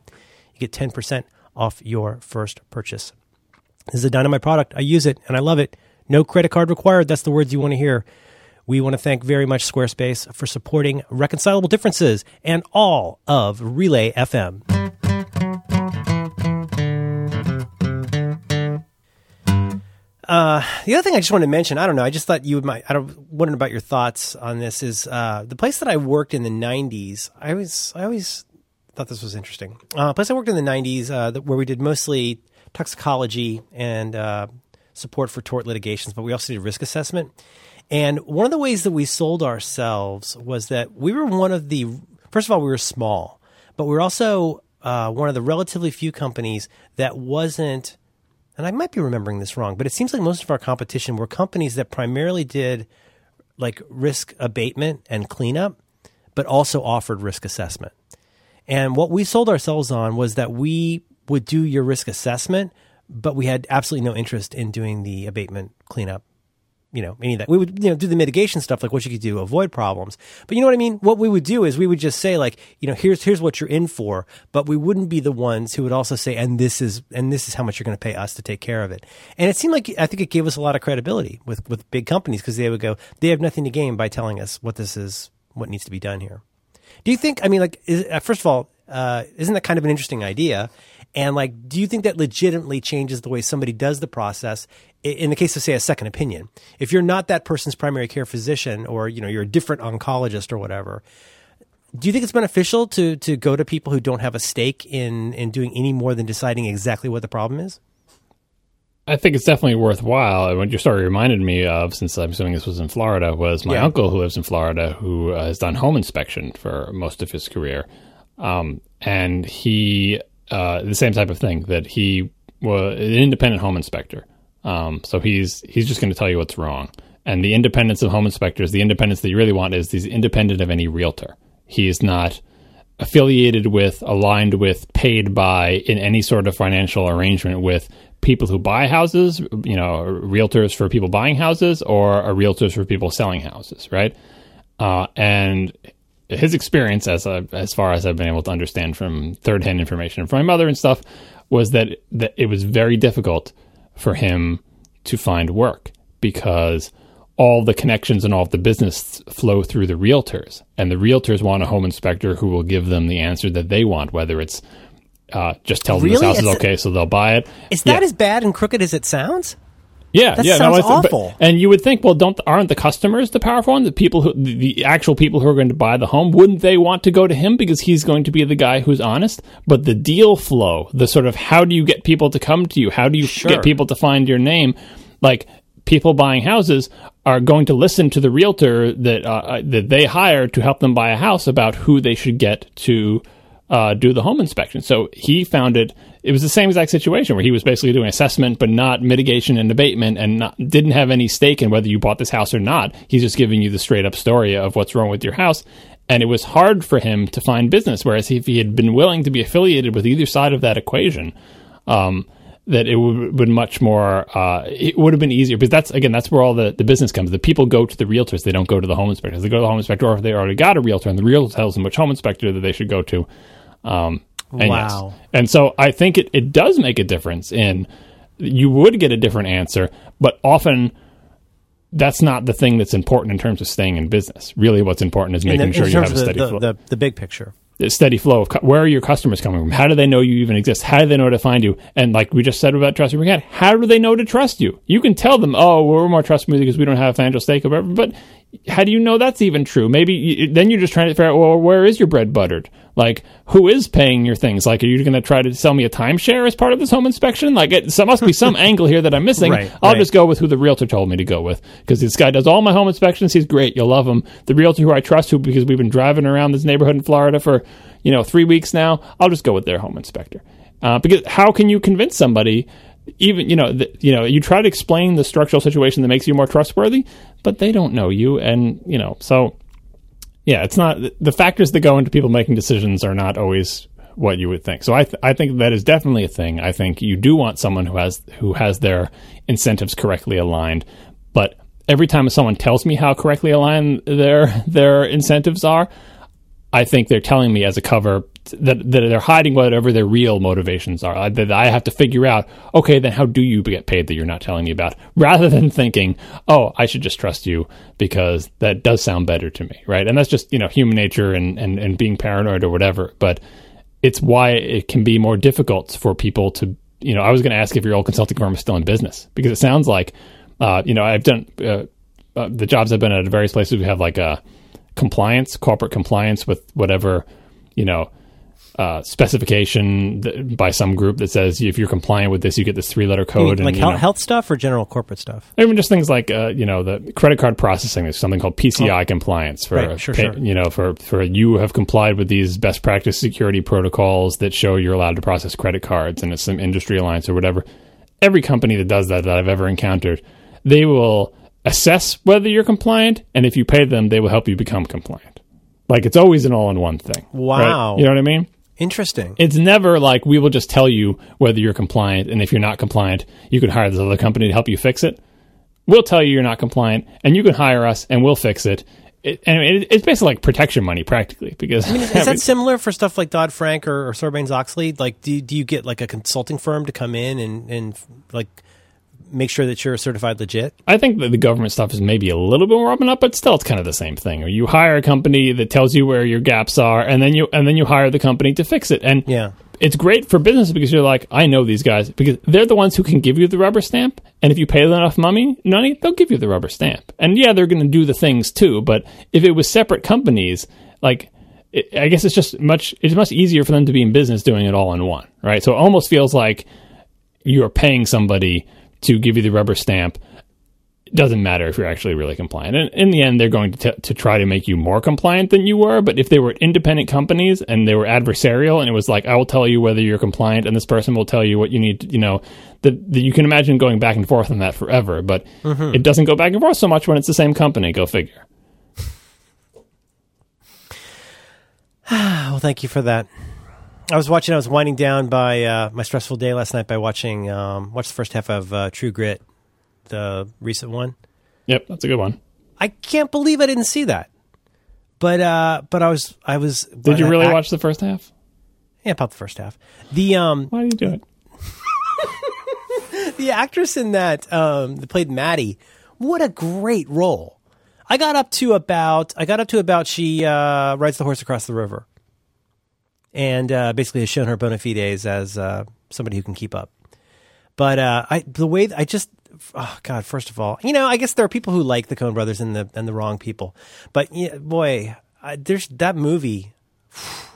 You get 10% off your first purchase. This is a dynamite product. I use it and I love it. No credit card required. That's the words you want to hear. We want to thank very much Squarespace for supporting Reconcilable Differences and all of Relay FM. Uh, the other thing I just wanted to mention, I don't know, I just thought you might, I don't, wondering about your thoughts on this is, uh, the place that I worked in the 90s, I was, I always thought this was interesting. Uh, place I worked in the 90s, uh, where we did mostly toxicology and, uh, support for tort litigations, but we also did risk assessment. And one of the ways that we sold ourselves was that we were one of the, first of all, we were small, but we were also uh, one of the relatively few companies that wasn't, and I might be remembering this wrong, but it seems like most of our competition were companies that primarily did like risk abatement and cleanup, but also offered risk assessment. And what we sold ourselves on was that we would do your risk assessment, but we had absolutely no interest in doing the abatement cleanup you know, any of that. We would, you know, do the mitigation stuff, like what you could do avoid problems. But you know what I mean? What we would do is we would just say, like, you know, here's, here's what you're in for, but we wouldn't be the ones who would also say, and this is, and this is how much you're going to pay us to take care of it. And it seemed like, I think it gave us a lot of credibility with, with big companies because they would go, they have nothing to gain by telling us what this is, what needs to be done here. Do you think, I mean, like, is, uh, first of all, uh, isn't that kind of an interesting idea? And like, do you think that legitimately changes the way somebody does the process? In the case of say a second opinion, if you're not that person's primary care physician, or you know you're a different oncologist or whatever, do you think it's beneficial to to go to people who don't have a stake in in doing any more than deciding exactly what the problem is? I think it's definitely worthwhile. And what your story reminded me of, since I'm assuming this was in Florida, was my yeah. uncle who lives in Florida, who uh, has done home inspection for most of his career, um, and he uh, the same type of thing that he was an independent home inspector. Um, so he's he's just going to tell you what's wrong. And the independence of home inspectors, the independence that you really want, is he's independent of any realtor. He is not affiliated with, aligned with, paid by in any sort of financial arrangement with people who buy houses, you know, realtors for people buying houses or realtors for people selling houses, right? Uh, and his experience, as uh, as far as I've been able to understand from third hand information from my mother and stuff, was that that it was very difficult for him to find work because all the connections and all of the business flow through the realtors, and the realtors want a home inspector who will give them the answer that they want, whether it's uh, just tell them this Really? house is It's- okay, so they'll buy it. Is that Yeah. as bad and crooked as it sounds? Yeah, That yeah, sounds it's- but- awful. and you would think, well, don't aren't the customers the powerful one? The people who, the, the actual people who are going to buy the home, wouldn't they want to go to him because he's going to be the guy who's honest? But the deal flow, the sort of how do you get people to come to you? How do you Sure. get people to find your name? Like people buying houses are going to listen to the realtor that uh, that they hire to help them buy a house about who they should get to uh, do the home inspection. So he found it. It was the same exact situation where he was basically doing assessment, but not mitigation and abatement, and not, didn't have any stake in whether you bought this house or not. He's just giving you the straight up story of what's wrong with your house. And it was hard for him to find business. Whereas if he had been willing to be affiliated with either side of that equation, um, that it would been much more. Uh, it would have been easier because that's again that's where all the, the business comes. The people go to the realtors; they don't go to the home inspectors. They go to the home inspector, or if they already got a realtor, and the realtor tells them which home inspector that they should go to. Um, and yes. Wow. And so I think it, it does make a difference in you would get a different answer, but often that's not the thing that's important in terms of staying in business. Really, what's important is making the, sure you have a steady the, flow the, the, the big picture. a steady flow of cu- where are your customers coming from? How do they know you even exist? How do they know to find you? And like we just said about trust your account, how do they know to trust you? You can tell them, oh, we're more trustworthy because we don't have a financial stake or whatever, but how do you know that's even true? Maybe you, then you're just trying to figure out, well, where is your bread buttered? Like, who is paying your things? Like, are you going to try to sell me a timeshare as part of this home inspection? Like, it so must be some angle here that I'm missing. Right, I'll right. just go with who the realtor told me to go with because this guy does all my home inspections. He's great. You'll love him. The realtor who I trust, who because we've been driving around this neighborhood in Florida for you know three weeks now, I'll just go with their home inspector. Uh, because how can you convince somebody? Even you know, that you know, you try to explain the structural situation that makes you more trustworthy, but they don't know you, and you know, so yeah, it's not the factors that go into people making decisions are not always what you would think. So I th- I think that is definitely a thing. I think you do want someone who has who has their incentives correctly aligned, but every time someone tells me how correctly aligned their their incentives are, I think they're telling me as a cover that, that they're hiding whatever their real motivations are. I- That I have to figure out, okay, then how do you get paid that you're not telling me about? Rather than thinking, oh, I should just trust you because that does sound better to me, right? And that's just, you know, human nature and, and, and being paranoid or whatever. But it's why it can be more difficult for people to, you know, I was going to ask if your old consulting firm is still in business because it sounds like, uh, you know, I've done uh, uh, the jobs I've been at various places. We have like a compliance, corporate compliance with whatever, you know, uh, specification th- by some group that says if you're compliant with this, you get this three letter code. and, like you health, know, health stuff or general corporate stuff? even just things like uh, you know the credit card processing. There's something called PCI compliance for Oh. Right, sure, pay- sure. you know for for you have complied with these best practice security protocols that show you're allowed to process credit cards, and it's some industry alliance or whatever. Every company that does that that I've ever encountered, they will assess whether you're compliant, and if you pay them, they will help you become compliant. Like it's always an all-in-one thing. right? Wow. You know what I mean? Interesting. It's never like we will just tell you whether you're compliant, and if you're not compliant, you can hire this other company to help you fix it. We'll tell you you're not compliant, and you can hire us, and we'll fix it. it it's basically like protection money, practically, because I mean, Is that similar for stuff like Dodd Frank or, or Sarbanes Oxley? Like, do do you get like a consulting firm to come in and and like make sure that you're certified legit? I think that the government stuff is maybe a little bit more up and up, but still, it's kind of the same thing. Or you hire a company that tells you where your gaps are, and then you and then you hire the company to fix it. And Yeah. it's great for business because you're like, I know these guys because they're the ones who can give you the rubber stamp, and if you pay them enough money, money, they'll give you the rubber stamp. And yeah, they're going to do the things too. But if it was separate companies, like. I guess it's just much. It's much easier for them to be in business doing it all in one, right? So it almost feels like you are paying somebody to give you the rubber stamp it doesn't matter if you're actually really compliant. And in the end, they're going to, t- to try to make you more compliant than you were. But if they were independent companies and they were adversarial, and it was like, I will tell you whether you're compliant, and this person will tell you what you need, to, you know, that that you can imagine going back and forth on that forever. But mm-hmm. it doesn't go back and forth so much when it's the same company. Go figure. Well, thank you for that. I was watching. I was winding down by uh, my stressful day last night by watching. Um, watched the first half of uh, True Grit, the recent one. Yep, that's a good one. I can't believe I didn't see that. But uh, but I was I was. Did you really watch the first half? Yeah, about the first half. The um Why do you do it? the actress in that um that played Mattie, what a great role. I got up to about I got up to about she uh rides the horse across the river. And uh, basically has shown her bona fides as uh, somebody who can keep up. But uh, I the way I just oh god, first of all, you know, I guess there are people who like the Coen Brothers and the and the wrong people. But yeah, boy, I, there's that movie.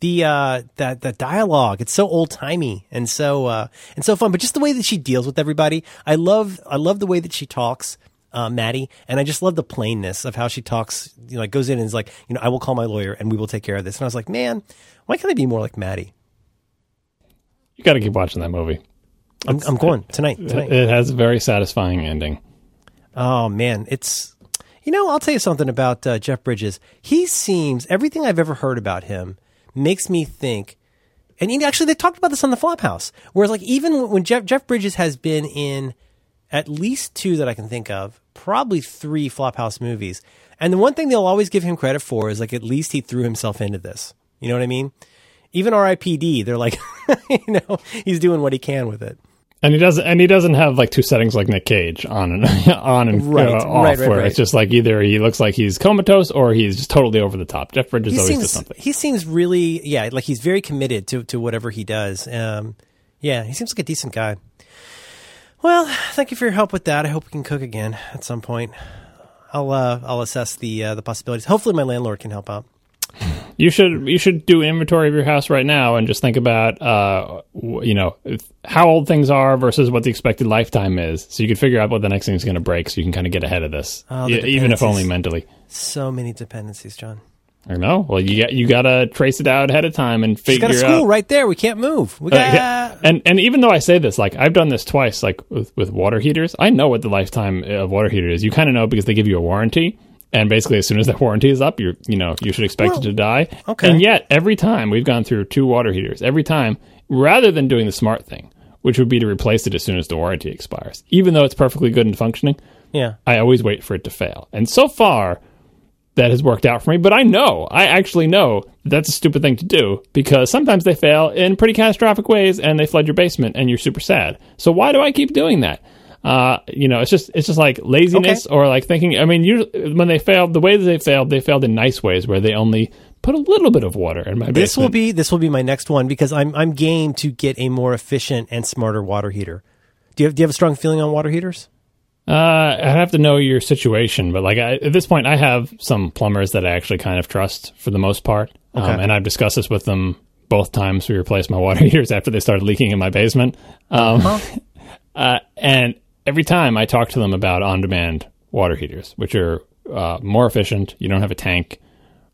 The uh, that the dialogue, it's so old timey and so uh, and so fun. But just the way that she deals with everybody, I love. I love the way that she talks. Uh, Mattie, and I just love the plainness of how she talks. You know, like goes in and is like, you know, I will call my lawyer and we will take care of this. And I was like, man, why can't I be more like Mattie? You got to keep watching that movie. I'm, I'm going tonight. Tonight. It has a very satisfying ending. Oh man, it's you know I'll tell you something about uh, Jeff Bridges. He seems everything I've ever heard about him makes me think. And actually, they talked about this on the Flophouse. Whereas, like, even when Jeff Jeff Bridges has been in at least two that I can think of, probably three Flophouse movies. And the one thing they'll always give him credit for is like at least he threw himself into this. You know what I mean? Even R.I.P.D. They're like, you know, he's doing what he can with it. And he doesn't, and he doesn't have like two settings like Nick Cage on and on and Right, uh, off, right, where right. it's just like either he looks like he's comatose or he's just totally over the top. Jeff Bridges he always does something. he seems really yeah like he's very committed to to whatever he does. Um, yeah, he seems like a decent guy. Well, thank you for your help with that. I hope we can cook again at some point. I'll uh, I'll assess the uh, the possibilities. Hopefully, my landlord can help out. You should you should do inventory of your house right now and just think about uh you know if- how old things are versus what the expected lifetime is, so you can figure out what the next thing is going to break, so you can kind of get ahead of this, Oh, E- even if only mentally. So many dependencies, John. I know. Well, you got you got to trace it out ahead of time and She's figure got a school out. right there. We can't move. We Uh, got. yeah. And and even though I say this, like I've done this twice, like with, with water heaters, I know what the lifetime of water heater is. You kind of know because they give you a warranty, and basically as soon as that warranty is up, you're you know you should expect Well, it to die. okay. And yet every time we've gone through two water heaters, every time rather than doing the smart thing, which would be to replace it as soon as the warranty expires, even though it's perfectly good and functioning, Yeah. I always wait for it to fail. And so far, that has worked out for me. But I know, I actually know that's a stupid thing to do because sometimes they fail in pretty catastrophic ways and they flood your basement and you're super sad. So why do I keep doing that? Uh, you know, it's just it's just like laziness or like thinking. I mean, you when they failed, the way that they failed, they failed in nice ways where they only put a little bit of water in my basement. This will be this will be my next one because I'm I'm game to get a more efficient and smarter water heater. Do you have, do you have a strong feeling on water heaters? Uh, I have to know your situation, but like I, at this point, I have some plumbers that I actually kind of trust for the most part, um, and I've discussed this with them both times we replaced my water heaters after they started leaking in my basement. Um, uh, and every time I talk to them about on-demand water heaters, which are uh, more efficient, you don't have a tank.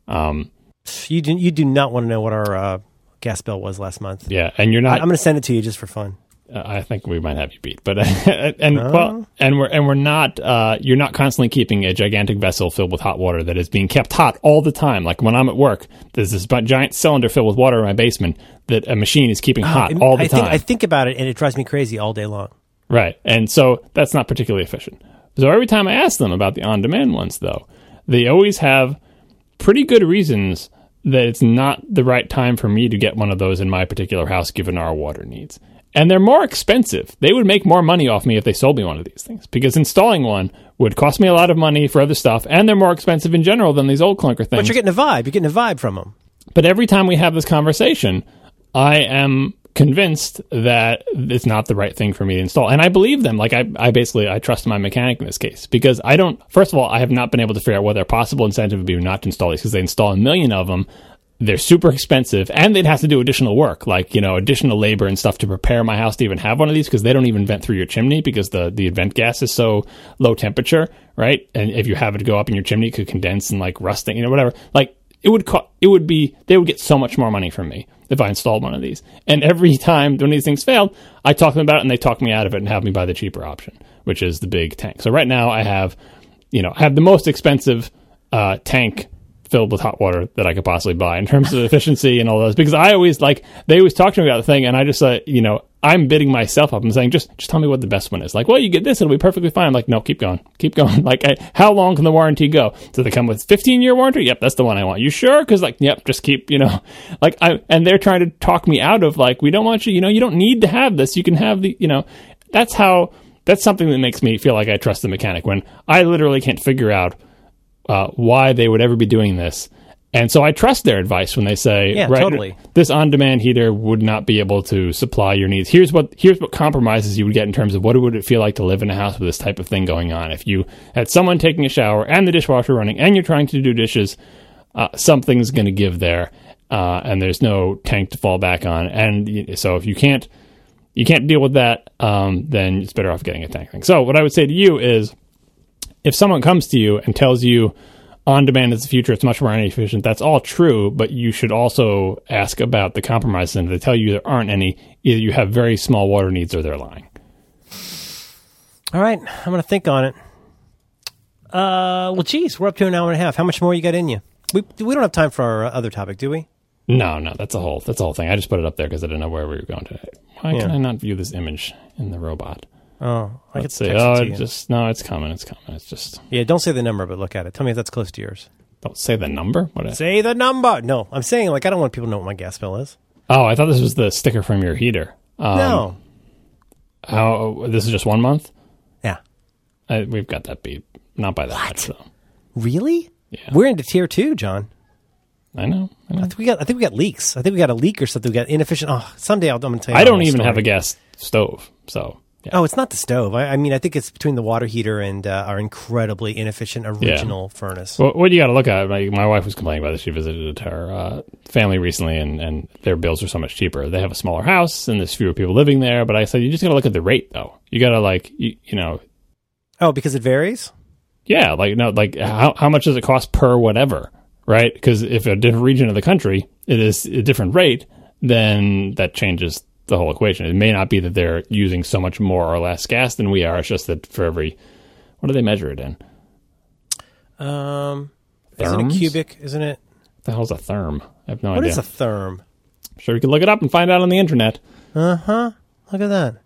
Um, You do, you do not want to know what our uh, gas bill was last month. yeah, and you're I, not. I'm going to send it to you just for fun. Uh, I think we might have you beat, but and well, and we're and we're not. Uh, you're not constantly keeping a gigantic vessel filled with hot water that is being kept hot all the time. Like when I'm at work, there's this giant cylinder filled with water in my basement that a machine is keeping hot all the I time. think I think about it and it drives me crazy all day long. Right. And so that's not particularly efficient. So every time I ask them about the on demand ones, though, they always have pretty good reasons that it's not the right time for me to get one of those in my particular house given our water needs. And they're more expensive. They would make more money off me if they sold me one of these things because installing one would cost me a lot of money for other stuff and they're more expensive in general than these old clunker things. But you're getting a vibe. You're getting a vibe from them. But every time we have this conversation, I am convinced that it's not the right thing for me to install. And I believe them. Like I, I basically I trust my mechanic in this case because I don't first of all, I have not been able to figure out whether a possible incentive would be not to install these because they install a million of them. They're super expensive and they'd have to do additional work, like, you know, additional labor and stuff to prepare my house to even have one of these because they don't even vent through your chimney because the, the vent gas is so low temperature, right? And if you have it go up in your chimney, it could condense and like rusting, you know, whatever. Like it would co- it would be they would get so much more money from me if I installed one of these. And every time one of these things failed, I talk them about it and they talk me out of it and have me buy the cheaper option, which is the big tank. So right now I have, you know, I have the most expensive uh, tank filled with hot water that I could possibly buy in terms of efficiency and all those. Because I always like they always talk to me about the thing, and I just uh, you know I'm bidding myself up and saying just just tell me what the best one is. Like, well, you get this, it'll be perfectly fine. I'm like, no, keep going, keep going. Like, I, how long can the warranty go? Do they come with 15 year warranty? Yep, that's the one I want. You sure? Because like, yep, just keep you know, like I and they're trying to talk me out of like we don't want you. You know, you don't need to have this. You can have the you know. That's how. That's something that makes me feel like I trust the mechanic when I literally can't figure out uh, why they would ever be doing this. And so I trust their advice when they say, Yeah, right, totally. this on-demand heater would not be able to supply your needs. Here's what here's what compromises you would get in terms of what would it feel like to live in a house with this type of thing going on. If you had someone taking a shower and the dishwasher running and you're trying to do dishes, uh, something's going to give there, uh, and there's no tank to fall back on. And so if you can't you can't deal with that, um, then it's better off getting a tank thing. So what I would say to you is, if someone comes to you and tells you on demand is the future, it's much more energy efficient. That's all true, but you should also ask about the compromises. And if they tell you there aren't any, either you have very small water needs or they're lying. All right, I'm going to think on it. Uh, well, geez, we're up to an hour and a half. How much more you got in you? We we don't have time for our uh, other topic, do we? No, no, that's a whole that's a whole thing. I just put it up there because I didn't know where we were going today. Why can I not view this image in the robot? Oh, I could text Oh, it to it you. just no, it's coming. It's coming. It's just Yeah, don't say the number, but look at it. Tell me if that's close to yours. don't say the number. What? Say the number. No, I'm saying like I don't want people to know what my gas bill is. oh, I thought this was the sticker from your heater. Um, no. How this is just one month? Yeah. I, we've got that beat. Not by that much though. Really? Yeah. We're into tier two, John. I know. I know. I think we got. I think we got leaks. I think we got a leak or something. We got inefficient. Oh, someday I'll, I'm going to tell you. I don't even story. have a gas stove, so yeah. Oh, it's not the stove. I, I mean, I think it's between the water heater and uh, our incredibly inefficient original furnace. Well, what you got to look at? My, my wife was complaining about this. She visited her uh, family recently, and, and their bills are so much cheaper. They have a smaller house, and there's fewer people living there. But I said, you just got to look at the rate, though. You got to like, you, you know, Oh, because it varies. yeah, like no, like how how much does it cost per whatever, right? Because if a different region of the country it is a different rate, then that changes the whole equation. It may not be that they're using so much more or less gas than we are. It's just that for every, what do they measure it in? Um, isn't Therms? cubic? Isn't it? What the hell's a therm? I have no What idea. is a therm? sure, we can look it up and find out on the internet. Uh huh. Look at that.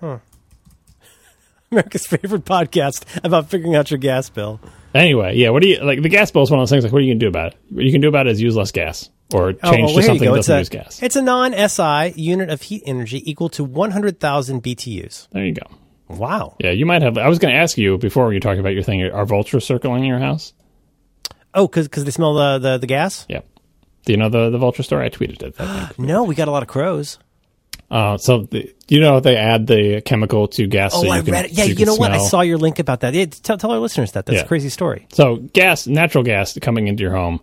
Huh. America's favorite podcast about figuring out your gas bill. Anyway, yeah. What do you like? The gas bill is one of those things. Like, what are you gonna do about it? What you can do about it is use less gas or change Oh, well, to something that doesn't a, use gas. it's a non-SI unit of heat energy equal to 100,000 BTUs. There you go. Wow. Yeah, you might have. I was going to ask you before you talking about your thing. Are vultures circling your house? Oh, because they smell the, the, the gas? Yep. Do you know the the vulture story? I tweeted it. I. No, we got a lot of crows. Uh, so the, you know they add the chemical to gas. Oh, so you I can, read it. Yeah, you, can know what? I saw your link about that. Yeah, tell, tell our listeners that. That's Yeah. a crazy story. So gas, natural gas coming into your home.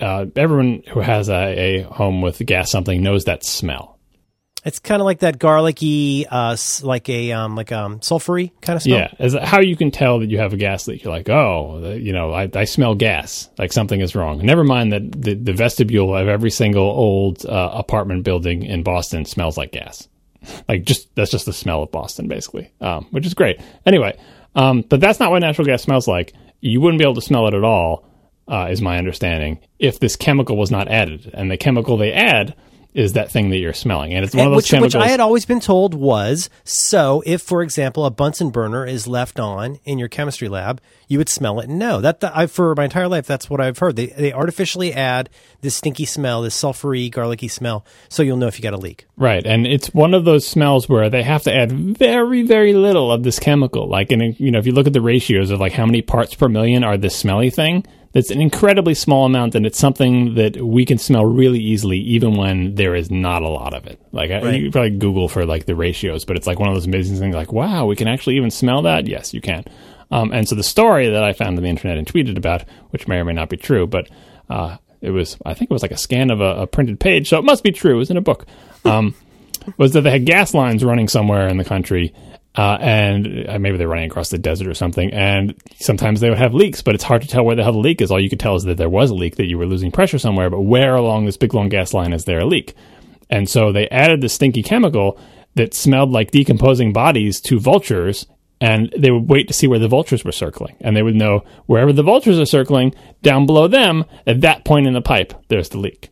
Uh, everyone who has a, a home with gas something knows that smell. It's kind of like that garlicky, uh, like a um, like um, sulfury kind of smell. Yeah, as how you can tell that you have a gas leak. You're like, oh, you know, I, I smell gas. Like something is wrong. Never mind that the, the vestibule of every single old uh, apartment building in Boston smells like gas. Like just that's just the smell of Boston, basically, um, which is great. Anyway, um, but that's not what natural gas smells like. You wouldn't be able to smell it at all, uh, is my understanding, if this chemical was not added. And the chemical they add is that thing that you're smelling, and it's one of And those which, chemicals. which I had always been told was so if, for example, a Bunsen burner is left on in your chemistry lab, you would smell it and know that. that I, for my entire life, that's what I've heard. They they artificially add this stinky smell, this sulfury, garlicky smell, so you'll know if you got a leak. Right, and it's one of those smells where they have to add very, very little of this chemical. Like, in you know, if you look at the ratios of like how many parts per million are this smelly thing, that's an incredibly small amount, and it's something that we can smell really easily, even when there is not a lot of it. Like, I, you probably Google for like the ratios, but it's like one of those amazing things. Like, wow, we can actually even smell that. Yes, you can. Um, and so the story that I found on the internet and tweeted about, which may or may not be true, but uh, it was, I think it was like a scan of a, a printed page, so it must be true. It was in a book. Um, was that they had gas lines running somewhere in the country, uh, and uh, maybe they're running across the desert or something. And sometimes they would have leaks, but it's hard to tell where the hell the leak is. All you could tell is that there was a leak, that you were losing pressure somewhere, but where along this big long gas line is there a leak? And so they added this stinky chemical that smelled like decomposing bodies to vultures. And they would wait to see where the vultures were circling. And they would know wherever the vultures are circling, down below them, at that point in the pipe, there's the leak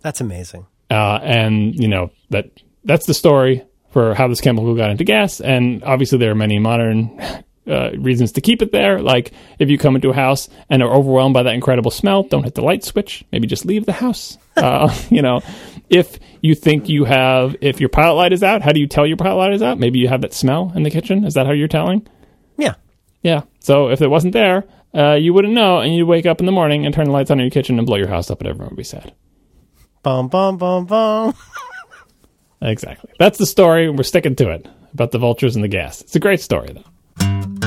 That's amazing. uh, and you know that that's the story for how this chemical got into gas. And obviously, there are many modern uh, reasons to keep it there. Like if you come into a house and are overwhelmed by that incredible smell, don't hit the light switch. Maybe just leave the house. Uh, you know, if you think you have, if your pilot light is out, how do you tell your pilot light is out? Maybe you have that smell in the kitchen. Is that how you're telling? Yeah. Yeah. So if it wasn't there, uh, you wouldn't know, and you'd wake up in the morning and turn the lights on in your kitchen and blow your house up, and everyone would be sad. Bum bum bum bum. Exactly. That's the story. We're sticking to it about the vultures and the gas. It's a great story, though.